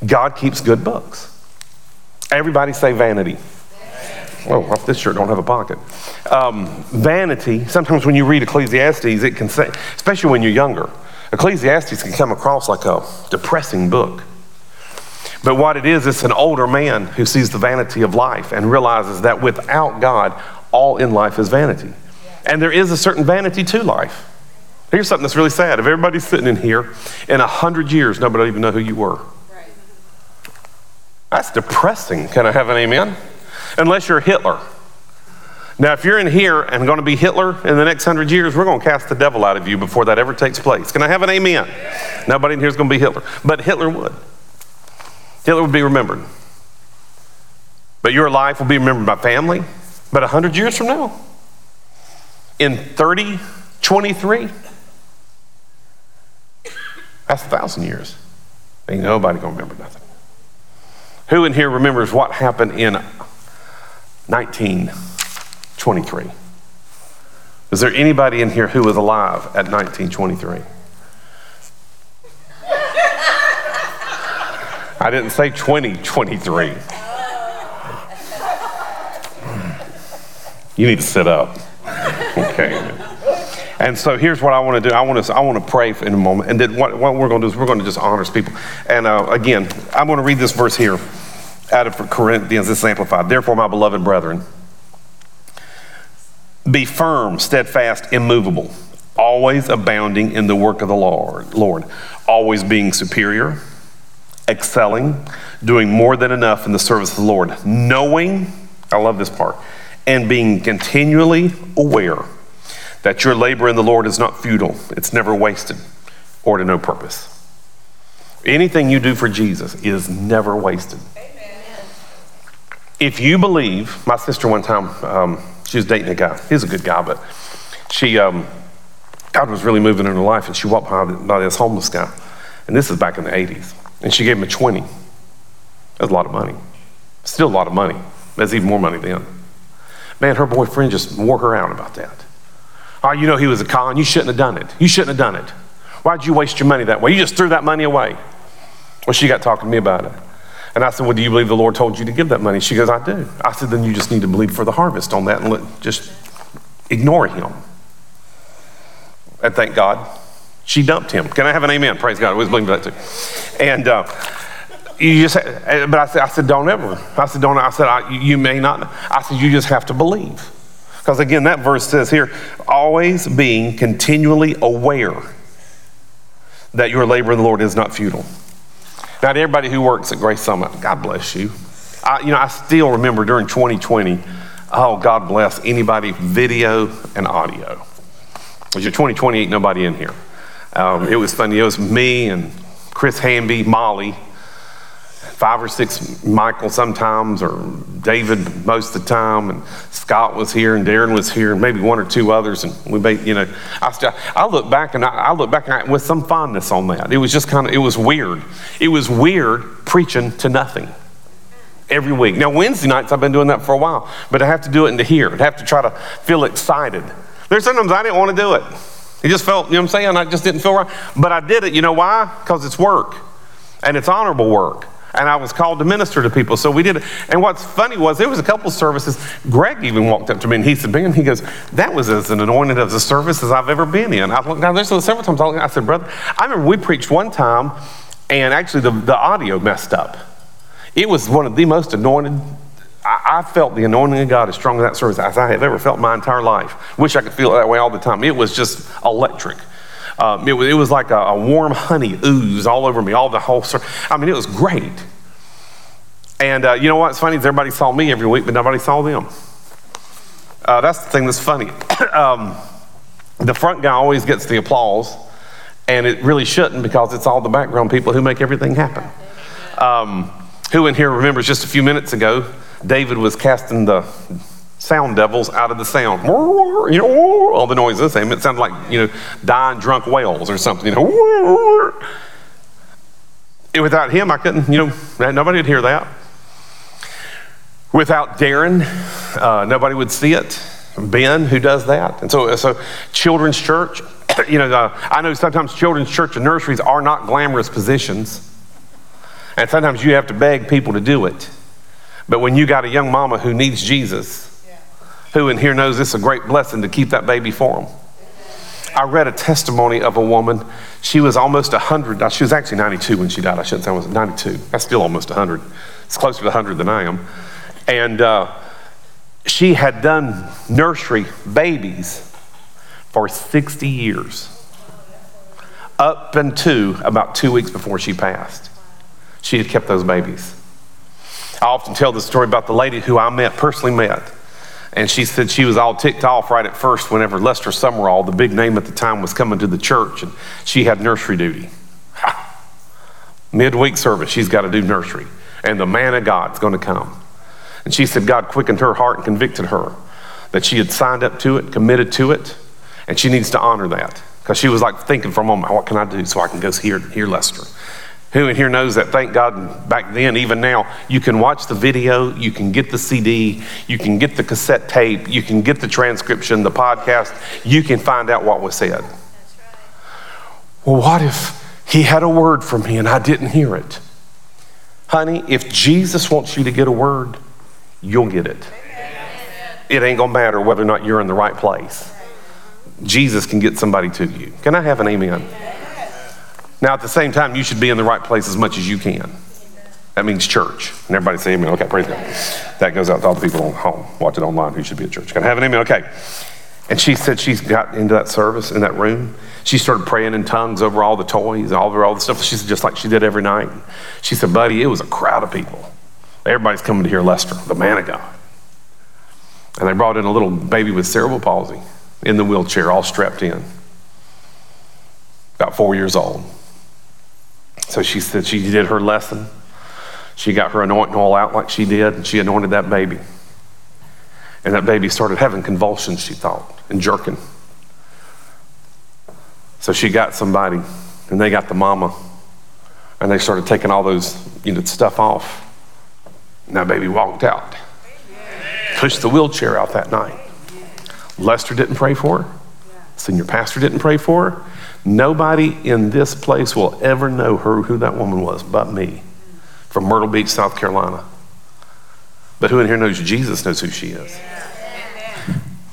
God keeps good books. Everybody say vanity. Oh, this shirt don't have a pocket. Um, vanity, sometimes when you read Ecclesiastes, it can say, especially when you're younger, Ecclesiastes can come across like a depressing book. But what it is, it's an older man who sees the vanity of life and realizes that without God, all in life is vanity. And there is a certain vanity to life. Here's something that's really sad. If everybody's sitting in here, in a hundred years, nobody will even know who you were. That's depressing. Can I have an amen? Unless you're Hitler. Now, if you're in here and going to be Hitler in the next hundred years, we're going to cast the devil out of you before that ever takes place. Can I have an amen? Nobody in here is going to be Hitler, but Hitler would. Hitler would be remembered. But your life will be remembered by family. But a 100 years from now, in 3023, that's a thousand years. Ain't nobody going to remember nothing. Who in here remembers what happened in 1923? Is there anybody in here who was alive at 1923? I didn't say 2023. You need to sit up. Okay. And so here's what I want to do. I want to I want to pray in a moment, and then what, what we're going to do is we're going to just honor people. And uh, again, I'm going to read this verse here out of Corinthians. This is amplified. Therefore, my beloved brethren, be firm, steadfast, immovable, always abounding in the work of the Lord. Lord, always being superior, excelling, doing more than enough in the service of the Lord, knowing. I love this part and being continually aware that your labor in the Lord is not futile, it's never wasted or to no purpose. Anything you do for Jesus is never wasted. If you believe, my sister one time, um, she was dating a guy. He's a good guy, but she, um, God was really moving in her life, and she walked by, by this homeless guy. And this is back in the 80s. And she gave him a 20. That's a lot of money. Still a lot of money. That's even more money then. Man, her boyfriend just wore her out about that. Oh, you know he was a con. You shouldn't have done it. You shouldn't have done it. Why'd you waste your money that way? You just threw that money away. Well, she got talking to me about it. And I said, Well, do you believe the Lord told you to give that money? She goes, I do. I said, Then you just need to believe for the harvest on that and let, just ignore him. And thank God, she dumped him. Can I have an amen? Praise God. I always believe that too. And uh, you just, eh, but I said, I said, don't ever. I said, don't, I said, I, you may not. I said, you just have to believe. Because again, that verse says here, always being continually aware that your labor in the Lord is not futile. Now, to everybody who works at Grace Summit, God bless you. I, you know, I still remember during 2020, oh, God bless anybody, video and audio. It was your 2020, ain't nobody in here. Um, it was funny. It was me and Chris Hamby, Molly, five or six Michael sometimes, or David most of the time, and Scott was here, and Darren was here, and maybe one or two others, and we made, you know, I, I look back and I, I look back with some fondness on that. It was just kind of, it was weird. It was weird preaching to nothing every week. Now, Wednesday nights, I've been doing that for a while, but I have to do it into here. I have to try to feel excited. There's sometimes I didn't want to do it. It just felt, you know what I'm saying? I just didn't feel right. But I did it. You know why? Because it's work, and it's honorable work and I was called to minister to people. So we did it. And what's funny was there was a couple services. Greg even walked up to me and he said, "Ben," he goes, "That was as an anointed of the service as I've ever been in." I looked down. There's several times. I said, "Brother," I remember we preached one time, and actually the, the audio messed up. It was one of the most anointed. I, I felt the anointing of God as strong in that service as I have ever felt my entire life. Wish I could feel it that way all the time. It was just electric. Um, it, was, it was like a, a, warm honey ooze all over me, all the whole. I mean, it was great. And uh, you know what's funny is everybody saw me every week, but nobody saw them. Uh, that's the thing that's funny. um, the front guy always gets the applause, and it really shouldn't because it's all the background people who make everything happen. Um, who in here remembers just a few minutes ago, David was casting the sound devils out of the sound. You know, all the noises. It sounded like, you know, dying drunk whales or something. You know, without him, I couldn't, you know, nobody would hear that. Without Darren, uh, nobody would see it. Ben, who does that. And so, so children's church, you know, uh, I know sometimes children's church and nurseries are not glamorous positions. And sometimes you have to beg people to do it. But when you got a young mama who needs Jesus, who in here knows it's a great blessing to keep that baby for them. I read a testimony of a woman. She was almost 100. She was actually 92 when she died. I shouldn't say I was 92. That's still almost 100. It's closer to 100 than I am. And uh, she had done nursery babies for 60 years, up until about two weeks before she passed. She had kept those babies. I often tell the story about the lady who I met, personally met And she said she was all ticked off right at first whenever Lester Sumrall, the big name at the time, was coming to the church and she had nursery duty. Midweek service, she's got to do nursery. And the man of God's going to come. And she said God quickened her heart and convicted her that she had signed up to it, committed to it, and she needs to honor that. Because she was like thinking for a moment, what can I do so I can go hear, hear Lester? Who in here knows that? Thank God back then, even now, you can watch the video, you can get the CD, you can get the cassette tape, you can get the transcription, the podcast, you can find out what was said. Well, what if he had a word from me and I didn't hear it? Honey, if Jesus wants you to get a word, you'll get it. It ain't gonna matter whether or not you're in the right place. Jesus can get somebody to you. Can I have an amen? Now, at the same time, you should be in the right place as much as you can. That means church. And everybody say amen. Okay, praise God. That goes out to all the people at home, watch it online who should be at church. Can I have an amen? Okay. And she said she's got into that service in that room. She started praying in tongues over all the toys, over all the stuff. She said just like she did every night. She said, buddy, it was a crowd of people. Everybody's coming to hear Lester, the man of God. And they brought in a little baby with cerebral palsy in the wheelchair, all strapped in, about four years old. So she said she did her lesson. She got her anointing oil out like she did, and she anointed that baby. And that baby started having convulsions, she thought, and jerking. So she got somebody, and they got the mama, and they started taking all those you know, stuff off. And that baby walked out, pushed the wheelchair out that night. Lester didn't pray for her. Senior pastor didn't pray for her. Nobody in this place will ever know her, who that woman was but me from Myrtle Beach, South Carolina. But who in here knows Jesus knows who she is?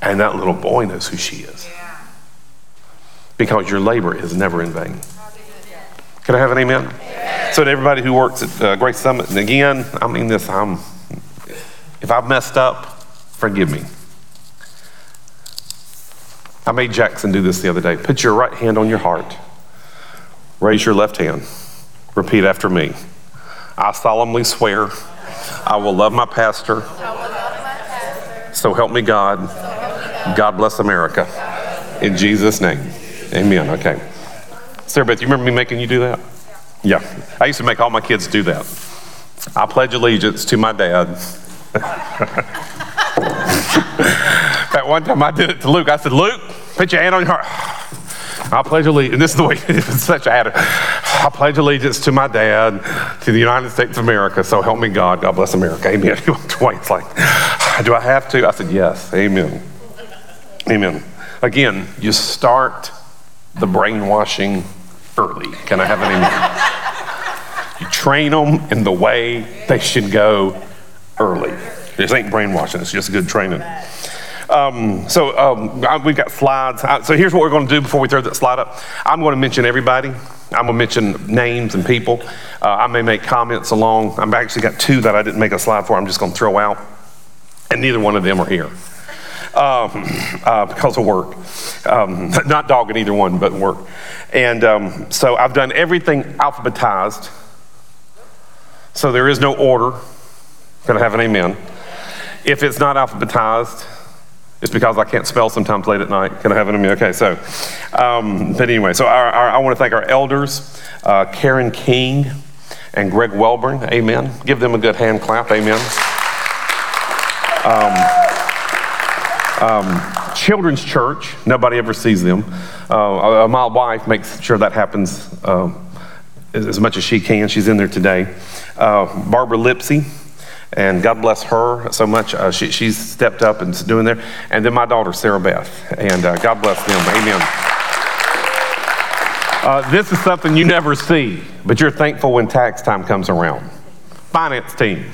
And that little boy knows who she is. Because your labor is never in vain. Can I have an amen? So, to everybody who works at uh, Grace Summit, and again, I mean this, I'm, if I've messed up, forgive me. I made Jackson do this the other day. Put your right hand on your heart, raise your left hand, repeat after me. I solemnly swear I will love my pastor. So help me God. God bless America. In Jesus' name. Amen. Okay. Sarah Beth, you remember me making you do that? Yeah. I used to make all my kids do that. I pledge allegiance to my dad. At one time I did it to Luke. I said, Luke, put your hand on your heart. I pledge allegiance, and this is the way it was such a. I pledge allegiance to my dad, to the United States of America, so help me God. God bless America. Amen. It's like, do I have to? I said, yes. Amen. Amen. Again, you start the brainwashing early. Can I have an amen? you train them in the way they should go early. This ain't brainwashing, it's just good training. Um, so um, we've got slides. So here's what we're going to do before we throw that slide up. I'm going to mention everybody. I'm going to mention names and people. Uh, I may make comments along. I've actually got two that I didn't make a slide for. I'm just going to throw out, and neither one of them are here um, uh, because of work. Um, not dogging either one, but work. And um, so I've done everything alphabetized. So there is no order. Can I have an amen? If it's not alphabetized, it's because I can't spell sometimes late at night. Can I have it in me? Okay, so, um, but anyway, so our, our, I want to thank our elders, uh, Karen King and Greg Welburn. Amen. Give them a good hand clap. Amen. Um, um, Children's Church, nobody ever sees them. Uh, my wife makes sure that happens um, as much as she can. She's in there today. Uh, Barbara Lipsy, and God bless her so much. Uh, she, she's stepped up and doing there. And then my daughter, Sarah Beth, and uh, God bless them. Amen. Uh, this is something you never see, but you're thankful when tax time comes around. Finance team.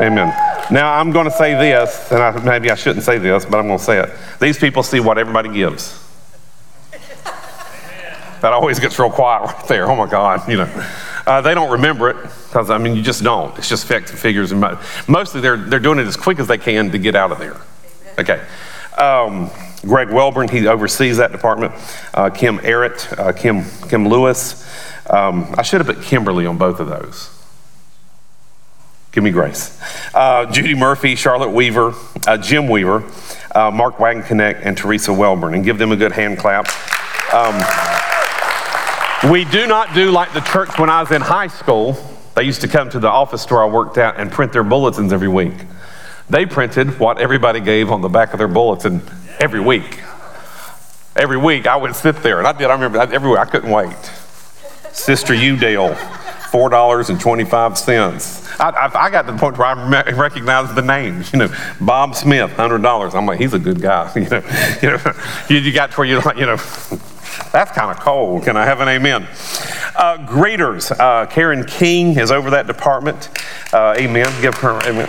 Amen. Now, I'm going to say this, and I, maybe I shouldn't say this, but I'm going to say it. These people see what everybody gives. That always gets real quiet right there. Oh my God, you know. Uh, they don't remember it because I mean you just don't. It's just facts and figures, and mostly they're they're doing it as quick as they can to get out of there. Okay. Um, Greg Welburn, he oversees that department. Uh, Kim Errett, uh, Kim Kim Lewis. Um, I should have put Kimberly on both of those. Give me grace. Uh, Judy Murphy, Charlotte Weaver, uh, Jim Weaver, uh, Mark Wagon Connect, and Teresa Welburn, and give them a good hand clap. Um, we do not do like the church when I was in high school. They used to come to the office store I worked at and print their bulletins every week. They printed what everybody gave on the back of their bulletin every week. Every week I would sit there, and I did. I remember every week I couldn't wait. Sister Udale, four dollars and twenty-five cents. I, I, I, got to the point where I recognized the names. You know, Bob Smith, hundred dollars. I'm like, he's a good guy. You know, you know, you, you got to where you're like, you know, that's kind of cold. Can I have an amen? Uh, greeters, uh, Karen King is over that department. Uh, amen. Give her amen.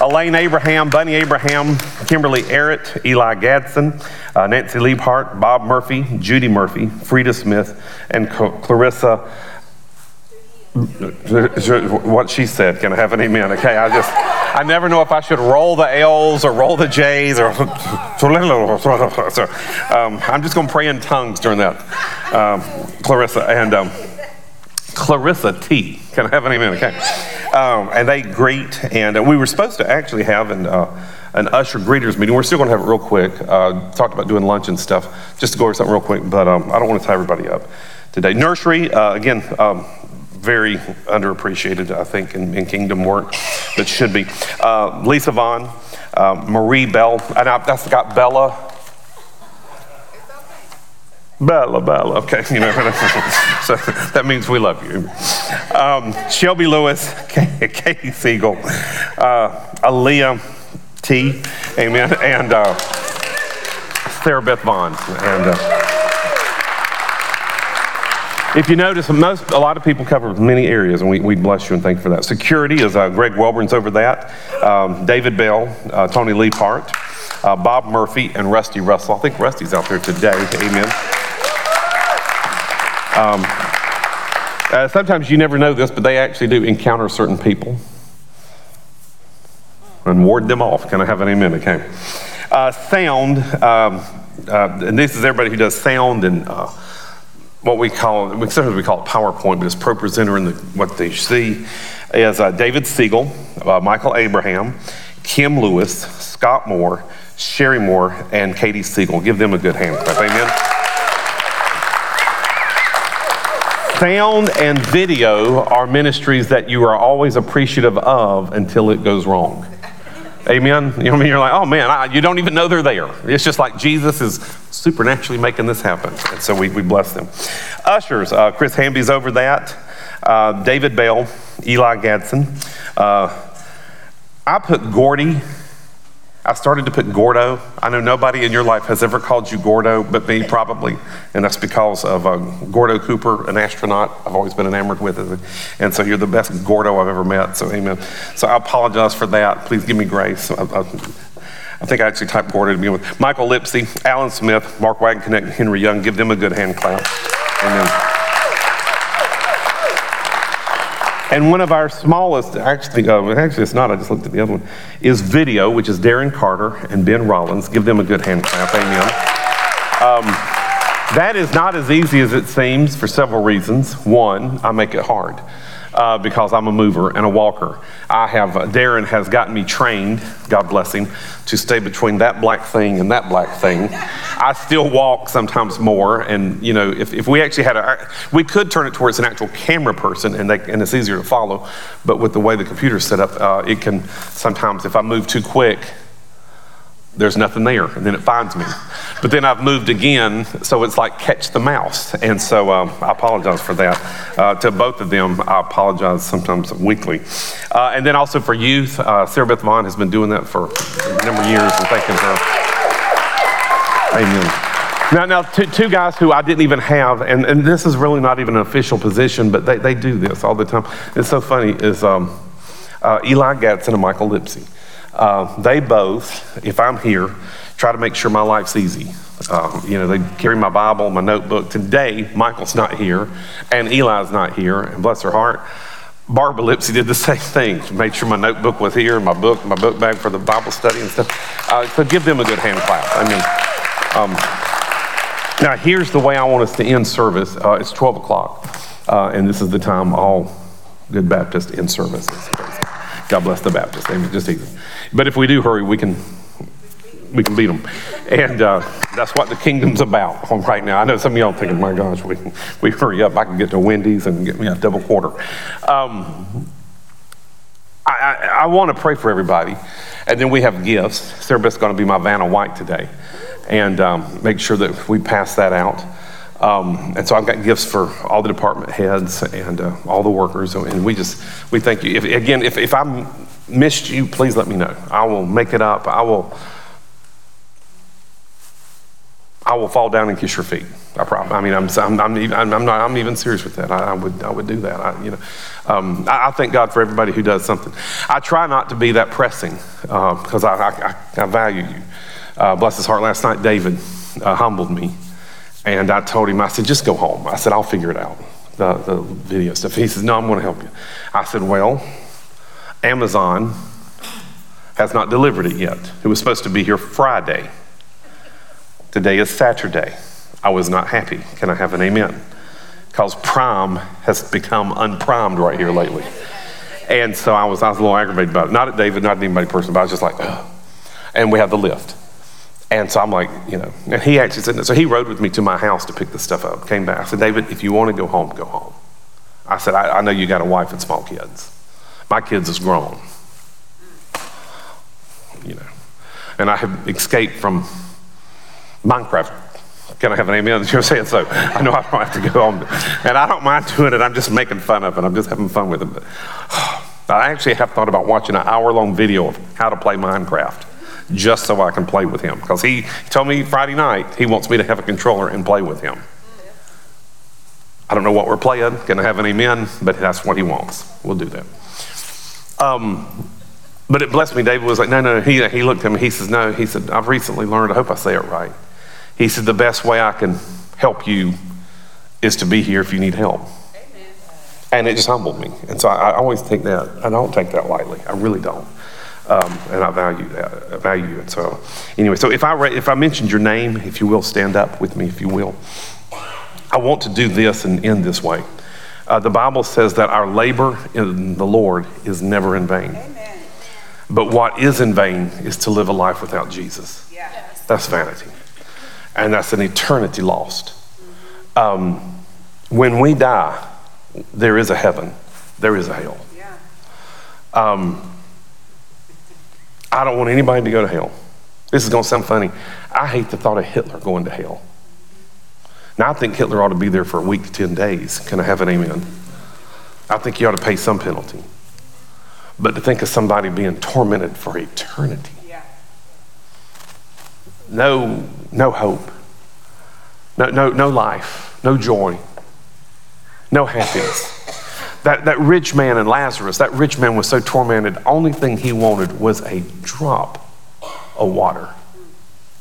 Elaine Abraham, Bunny Abraham, Kimberly Errett, Eli Gadsden, uh, Nancy Liebhart, Bob Murphy, Judy Murphy, Frida Smith, and Clarissa what she said. Can I have an amen? Okay, I just, I never know if I should roll the L's or roll the J's or. um, I'm just going to pray in tongues during that. Um, Clarissa and um, Clarissa T. Can I have an amen? Okay. Um, and they greet, and uh, we were supposed to actually have an, uh, an usher greeters meeting. We're still going to have it real quick. Uh, talked about doing lunch and stuff. Just to go over something real quick, but um, I don't want to tie everybody up today. Nursery, uh, again, um, very underappreciated, I think, in, in kingdom work, but should be. Uh, Lisa Vaughn, uh, Marie Bell, and I, have got Bella. Bella, Bella, okay, you know, so that means we love you. Um, Shelby Lewis, Katie Siegel, uh, Aaliyah T, amen, and uh, Sarah Beth Vaughn, and uh, if you notice, most a lot of people cover many areas, and we, we bless you and thank you for that. Security is uh, Greg Welburn's over that. Um, David Bell, uh, Tony Leapart, uh, Bob Murphy, and Rusty Russell. I think Rusty's out there today. Amen. Um, uh, sometimes you never know this, but they actually do encounter certain people and ward them off. Can I have an amen? Okay. Uh, sound, um, uh, and this is everybody who does sound and what we call, sometimes we call it PowerPoint, but it's ProPresenter the what they see is uh, David Siegel, uh, Michael Abraham, Kim Lewis, Scott Moore, Sherry Moore, and Katie Siegel. Give them a good hand clap. Amen. Sound and video are ministries that you are always appreciative of until it goes wrong. Amen. You know what I mean? You're like, oh man, I, you don't even know they're there. It's just like Jesus is supernaturally making this happen. And so we, we bless them. Ushers, uh, Chris Hamby's over that. Uh, David Bell, Eli Gadsden. Uh, I put Gordy I started to put Gordo. I know nobody in your life has ever called you Gordo but me, probably. And that's because of uh, Gordo Cooper, an astronaut I've always been enamored with. And so you're the best Gordo I've ever met. So, amen. So I apologize for that. Please give me grace. I, I, I think I actually typed Gordo to begin with. Michael Lipsy, Alan Smith, Mark Wagon Connect, Henry Young. Give them a good hand clap. Amen. And one of our smallest, actually, uh, actually it's not, I just looked at the other one, is video, which is Darren Carter and Ben Rollins. Give them a good hand clap, amen. Um, that is not as easy as it seems for several reasons. One, I make it hard uh, because I'm a mover and a walker. I have, uh, Darren has gotten me trained, God bless him, to stay between that black thing and that black thing. I still walk sometimes more, and you know, if, if we actually had a, we could turn it towards an actual camera person, and, they, and it's easier to follow. But with the way the computer's set up, uh, it can sometimes, if I move too quick, there's nothing there, and then it finds me. But then I've moved again, so it's like catch the mouse. And so um, I apologize for that. Uh, to both of them, I apologize sometimes weekly. Uh, and then also for youth, uh, Sarah Beth Vaughn has been doing that for a number of years, and thanking her. Amen. Now, now two, two, guys who I didn't even have, and, and this is really not even an official position, but they, they do this all the time. It's so funny, is um, uh, Eli Gadsden and Michael Lipsy. Uh, they both, if I'm here, try to make sure my life's easy. Uh, you know, they carry my Bible, my notebook. Today, Michael's not here, and Eli's not here, and bless her heart. Barbara Lipsy did the same thing. She Made sure my notebook was here, my book, my book bag for the Bible study and stuff. Uh, so give them a good hand clap. I mean, um, now here's the way I want us to end service. Uh, it's 12 o'clock, uh, and this is the time all good Baptists end services. God bless the Baptist. Amen. Just easy. But if we do hurry, we can we can beat them. And uh, that's what the kingdom's about right now. I know some of y'all thinking, my gosh, we, we hurry up. I can get to Wendy's and get me a double quarter. Um, I, I, I want to pray for everybody. And then we have gifts. Sarah Beth's going to be my Vanna White today. And um, make sure that we pass that out. Um, and so I've got gifts for all the department heads and uh, all the workers. And we just, we thank you. If, again, if, if I missed you, please let me know. I will make it up. I will I will fall down and kiss your feet. I promise. I mean, I'm, I'm, I'm, I'm, not, I'm even serious with that. I, I would, I would do that. I, you know, um, I, I, thank God for everybody who does something. I try not to be that pressing because uh, I, I, value you. Uh, bless his heart. Last night, David uh, humbled me, and I told him, I said, just go home. I said, I'll figure it out. The, the video stuff. He says, No, I'm going to help you. I said, Well, Amazon has not delivered it yet. It was supposed to be here Friday. Today is Saturday. I was not happy. Can I have an amen? Because prime has become unprimed right here lately. And so I was, I was a little aggravated about it. Not at David, not at anybody personally, but I was just like, and we have the lift. And so I'm like, you know, and he actually said, so he rode with me to my house to pick the stuff up. Came back. I said, David, if you want to go home, go home. I said, I, I know you got a wife and small kids. My kids is grown. You know, and I have escaped from Minecraft. Can I have an amen? You're saying so. I know I don't have to go on. And I don't mind doing it. I'm just making fun of it. I'm just having fun with it. But, I actually have thought about watching an hour long video of how to play Minecraft just so I can play with him. Because he told me Friday night he wants me to have a controller and play with him. I don't know what we're playing. I have an amen? But that's what he wants. We'll do that. Um, but it blessed me. David was like, no, no. He, he looked at me. He says, no. He said, I've recently learned. I hope I say it right. He said, The best way I can help you is to be here if you need help. Amen. And it just humbled me. And so I, I, always take that, I don't take that lightly. I really don't. Um, and I value that. I value it. So, anyway, so if I, if I mentioned your name, if you will, stand up with me, if you will. I want to do this and end this way. Uh, the Bible says that our labor in the Lord is never in vain. Amen. But what is in vain is to live a life without Jesus. Yes. That's vanity and that's an eternity lost. Um, when we die, there is a heaven, there is a hell. Um, I don't want anybody to go to hell. This is going to sound funny. I hate the thought of Hitler going to hell. Now, I think Hitler ought to be there for a week to 10 days. Can I have an amen? I think he ought to pay some penalty. But to think of somebody being tormented for eternity, no, no hope, no, no, no life, no joy, no happiness. That, that rich man and Lazarus, that rich man was so tormented, only thing he wanted was a drop of water.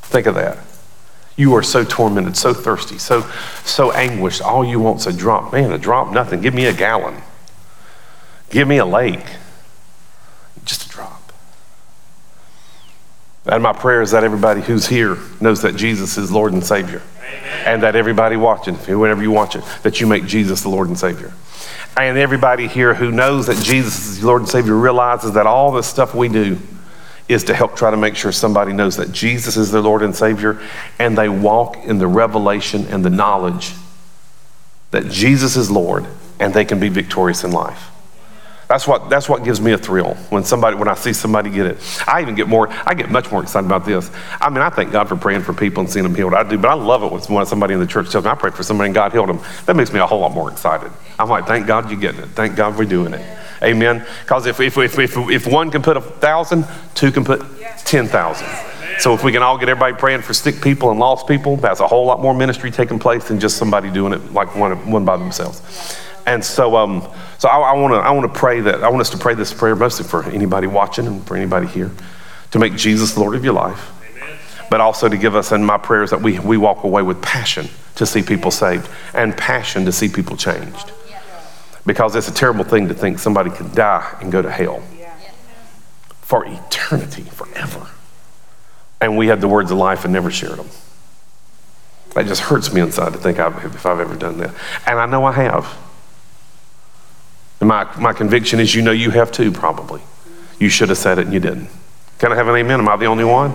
Think of that. You are so tormented, so thirsty, so, so anguished. All you want's a drop. Man, a drop, nothing. Give me a gallon. Give me a lake. Just a drop. And my prayer is that everybody who's here knows that Jesus is Lord and Savior. Amen. And that everybody watching, whoever you watch it, that you make Jesus the Lord and Savior. And everybody here who knows that Jesus is Lord and Savior realizes that all the stuff we do is to help try to make sure somebody knows that Jesus is their Lord and Savior and they walk in the revelation and the knowledge that Jesus is Lord and they can be victorious in life. That's what, that's what gives me a thrill when somebody when I see somebody get it. I even get more, I get much more excited about this. I mean, I thank God for praying for people and seeing them healed. I do, but I love it when somebody in the church tells me I prayed for somebody and God healed them. That makes me a whole lot more excited. I'm like, thank God you're getting it. Thank God we're doing it. Amen. Because if, if, if, if, if one can put a thousand, two can put 10,000. So if we can all get everybody praying for sick people and lost people, that's a whole lot more ministry taking place than just somebody doing it like one, one by themselves. And so, um, so I, I want to I want to pray that I want us to pray this prayer mostly for anybody watching and for anybody here to make Jesus the Lord of your life, but also to give us in my prayers that we we walk away with passion to see people saved and passion to see people changed, because it's a terrible thing to think somebody could die and go to hell for eternity, forever, and we had the words of life and never shared them. That just hurts me inside to think I've, if I've ever done that, and I know I have. And my, my conviction is you know you have too, probably. You should have said it and you didn't. Can I have an amen? Am I the only one?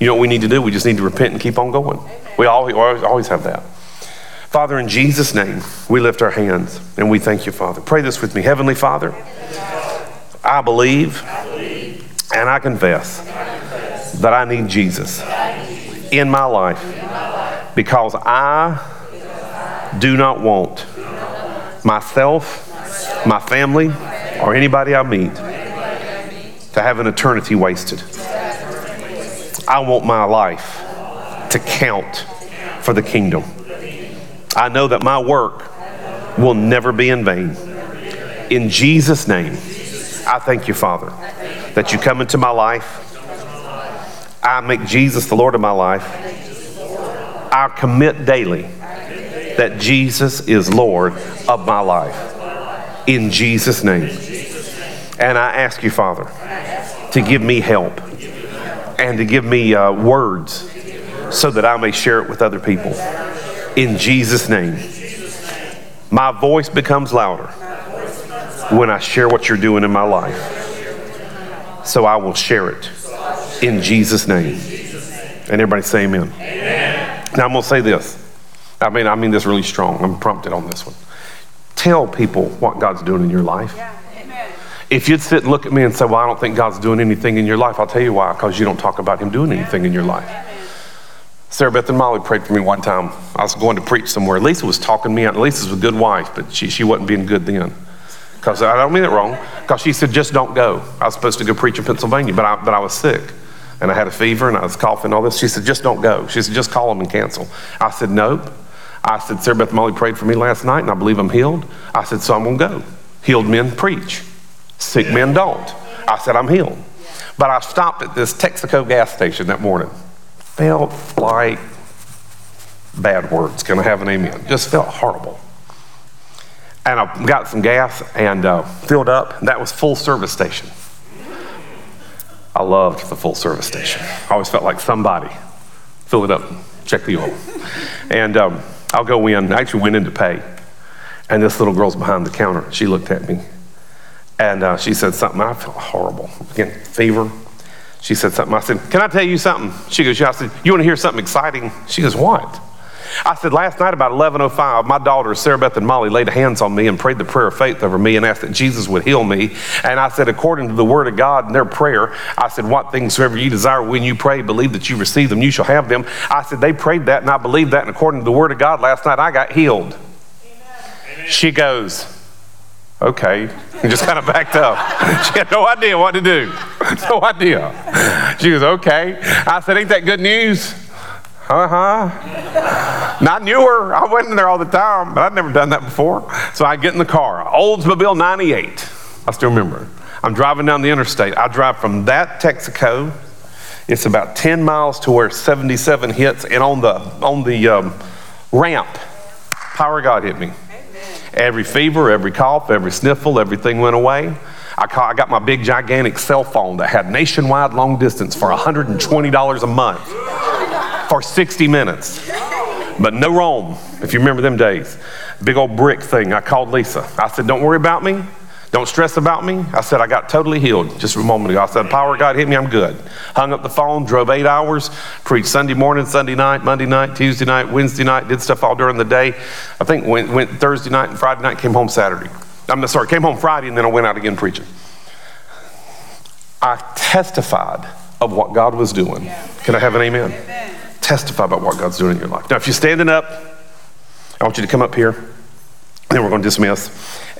You know what we need to do? We just need to repent and keep on going. We always, always, always have that. Father, in Jesus' name, we lift our hands and we thank you, Father. Pray this with me. Heavenly Father, I believe and I confess that I need Jesus in my life because I do not want myself, my family, or anybody I meet to have an eternity wasted. I want my life to count for the kingdom. I know that my work will never be in vain. In Jesus' name, I thank you, Father, that you come into my life. I make Jesus the Lord of my life. I commit daily that Jesus is Lord of my life. In Jesus' name. And I ask you, Father, to give me help and to give me uh, words so that I may share it with other people. In Jesus' name. My voice becomes louder when I share what you're doing in my life. So I will share it in Jesus' name. And everybody say amen. amen. Now I'm going to say this. I mean, I mean this really strong. I'm prompted on this one. Tell people what God's doing in your life. Yeah. If you'd sit and look at me and say, Well, I don't think God's doing anything in your life, I'll tell you why, because you don't talk about Him doing anything in your life. Sarah Beth and Molly prayed for me one time. I was going to preach somewhere. Lisa was talking me out. Lisa's a good wife, but she, she wasn't being good then. Because I don't mean it wrong. Because she said, just don't go. I was supposed to go preach in Pennsylvania, but I, but I was sick. And I had a fever and I was coughing all this. She said, just don't go. She said, just call them and cancel. I said, nope. I said, Sarah Beth and Molly prayed for me last night and I believe I'm healed. I said, so I'm going to go. Healed men preach. Sick men don't. I said, I'm healed. But I stopped at this Texaco gas station that morning felt like bad words. Can I have an amen? Just felt horrible. And I got some gas and uh, filled up. That was full service station. I loved the full service station. I always felt like somebody fill it up, check the oil. And um, I'll go in. I actually went in to pay. And this little girl's behind the counter. She looked at me and uh, she said something. I felt horrible. Again, fever, she said something. I said, Can I tell you something? She goes, Yeah. I said, You want to hear something exciting? She goes, What? I said, Last night about 11.05, my daughters, Sarah Beth and Molly, laid hands on me and prayed the prayer of faith over me and asked that Jesus would heal me. And I said, According to the word of God and their prayer, I said, What things soever you desire when you pray, believe that you receive them, you shall have them. I said, They prayed that and I believed that. And according to the word of God, last night I got healed. Amen. She goes, okay. And just kind of backed up. She had no idea what to do. No idea. She goes, okay. I said, ain't that good news? Uh huh. Not newer. I went in there all the time, but I'd never done that before. So I get in the car, Oldsmobile 98. I still remember. I'm driving down the interstate. I drive from that Texaco. It's about 10 miles to where 77 hits, and on the on the um, ramp, power of God hit me. Every fever, every cough, every sniffle, everything went away. I, call, I got my big, gigantic cell phone that had nationwide long distance for $120 a month for 60 minutes. But no roam, if you remember them days. Big old brick thing. I called Lisa. I said, Don't worry about me. Don't stress about me. I said, I got totally healed just a moment ago. I said, Power of God hit me, I'm good. Hung up the phone, drove eight hours, preached Sunday morning, Sunday night, Monday night, Tuesday night, Wednesday night, did stuff all during the day. I think went, went Thursday night and Friday night, came home Saturday. I'm sorry, came home Friday and then I went out again preaching. I testified of what God was doing. Can I have an amen? amen? Testify about what God's doing in your life. Now, if you're standing up, I want you to come up here, then we're going to dismiss.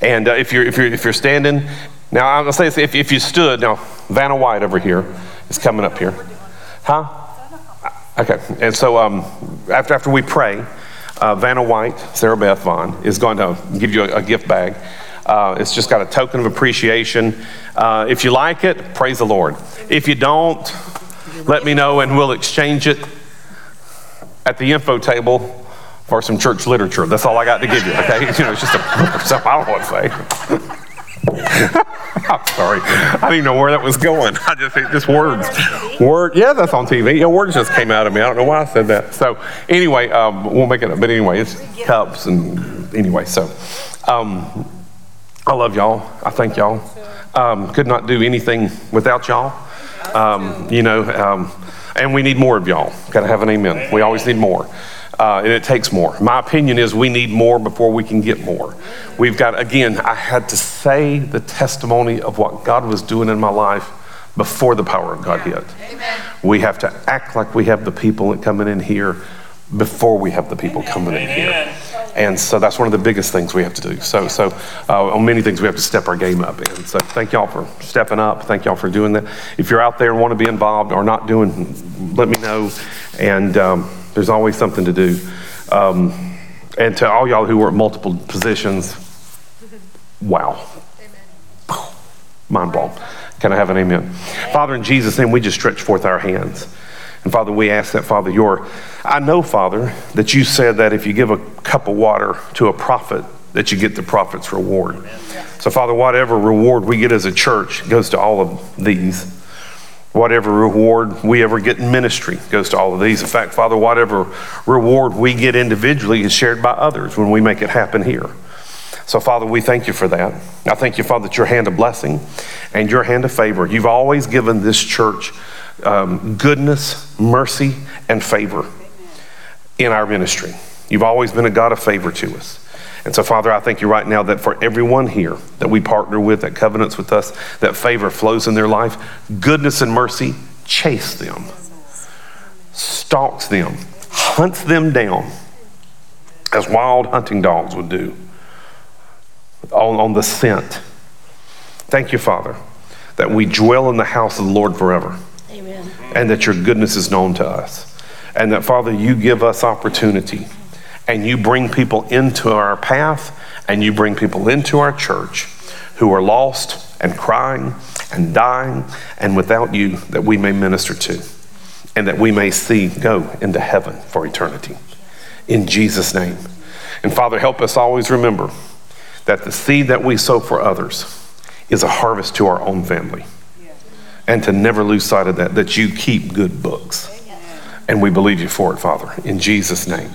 And uh, if, you're, if, you're, if you're standing, now to say this, if, if you stood, now Vanna White over here is coming up here. Huh? Okay, and so um, after, after we pray, uh, Vanna White, Sarah Beth Vaughn, is going to give you a, a gift bag. Uh, it's just got a token of appreciation. Uh, if you like it, praise the Lord. If you don't, let me know and we'll exchange it at the info table for some church literature. That's all I got to give you, okay? You know, it's just a, book or something I don't want to say. I'm sorry. I didn't know where that was going. I just just words. Word. Yeah, that's on TV. Yeah, words just came out of me. I don't know why I said that. So anyway, um, we'll make it. Up. But anyway, it's cups and anyway. So um, I love y'all. I thank y'all. Um, could not do anything without y'all. Um, you know, um, and we need more of y'all. Got to have an amen. We always need more. Uh, and it takes more. My opinion is we need more before we can get more. We've got, again, I had to say the testimony of what God was doing in my life before the power of God hit. Amen. We have to act like we have the people coming in here before we have the people coming in here. And so that's one of the biggest things we have to do. So, so uh, on many things we have to step our game up. And so thank y'all for stepping up. Thank y'all for doing that. If you're out there and want to be involved or not doing, let me know. And um, there's always something to do. Um, and to all y'all who work multiple positions, wow. Mind blown. Can I have an amen? Father, in Jesus' name, we just stretch forth our hands. And Father, we ask that, Father, your, I know, Father, that you said that if you give a cup of water to a prophet, that you get the prophet's reward. So, Father, whatever reward we get as a church goes to all of these. Whatever reward we ever get in ministry goes to all of these. In fact, Father, whatever reward we get individually is shared by others when we make it happen here. So, Father, we thank you for that. I thank you, Father, that your hand of blessing and your hand of favor. You've always given this church um, goodness, mercy, and favor in our ministry. You've always been a God of favor to us. And so, Father, I thank you right now that for everyone here that we partner with, that covenants with us, that favor flows in their life, goodness and mercy chase them, stalks them, hunts them down as wild hunting dogs would do on, on the scent. Thank you, Father, that we dwell in the house of the Lord forever. And that your goodness is known to us. And that, Father, you give us opportunity and you bring people into our path and you bring people into our church who are lost and crying and dying and without you that we may minister to and that we may see go into heaven for eternity. In Jesus' name. And Father, help us always remember that the seed that we sow for others is a harvest to our own family. And to never lose sight of that, that you keep good books. And we believe you for it, Father, in Jesus' name.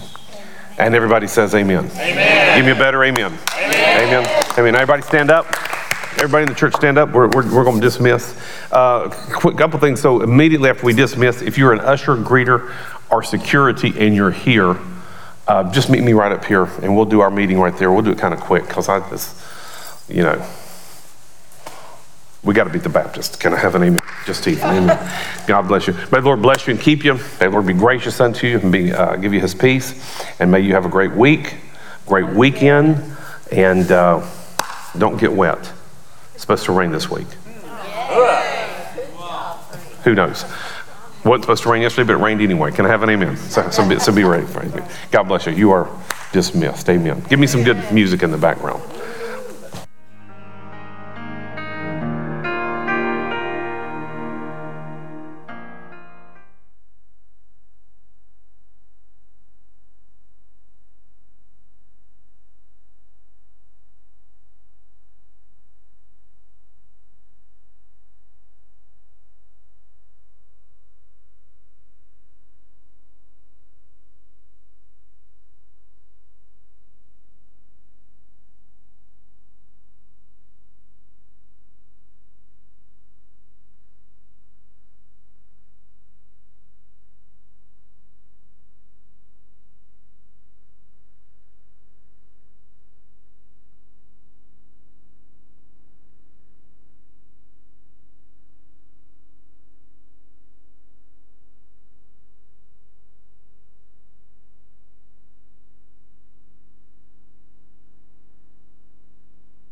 And everybody says amen. amen. Give me a better amen. Amen. Amen. Amen. Everybody stand up. Everybody in the church stand up. We're, we're, we're going to dismiss. Uh, quick couple things. So immediately after we dismiss, if you're an usher, greeter, or security and you're here, uh, just meet me right up here and we'll do our meeting right there. We'll do it kind of quick because I just, you know, we got to beat the Baptist. Can I have an amen? Just to you. Amen. God bless you. May the Lord bless you and keep you. May the Lord be gracious unto you and be, uh, give you his peace. And may you have a great week, great weekend, and uh, don't get wet. It's supposed to rain this week. Who knows? Wasn't supposed to rain yesterday, but it rained anyway. Can I have an amen? So, so, be, so be ready. God bless you. You are dismissed. Amen. Give me some good music in the background.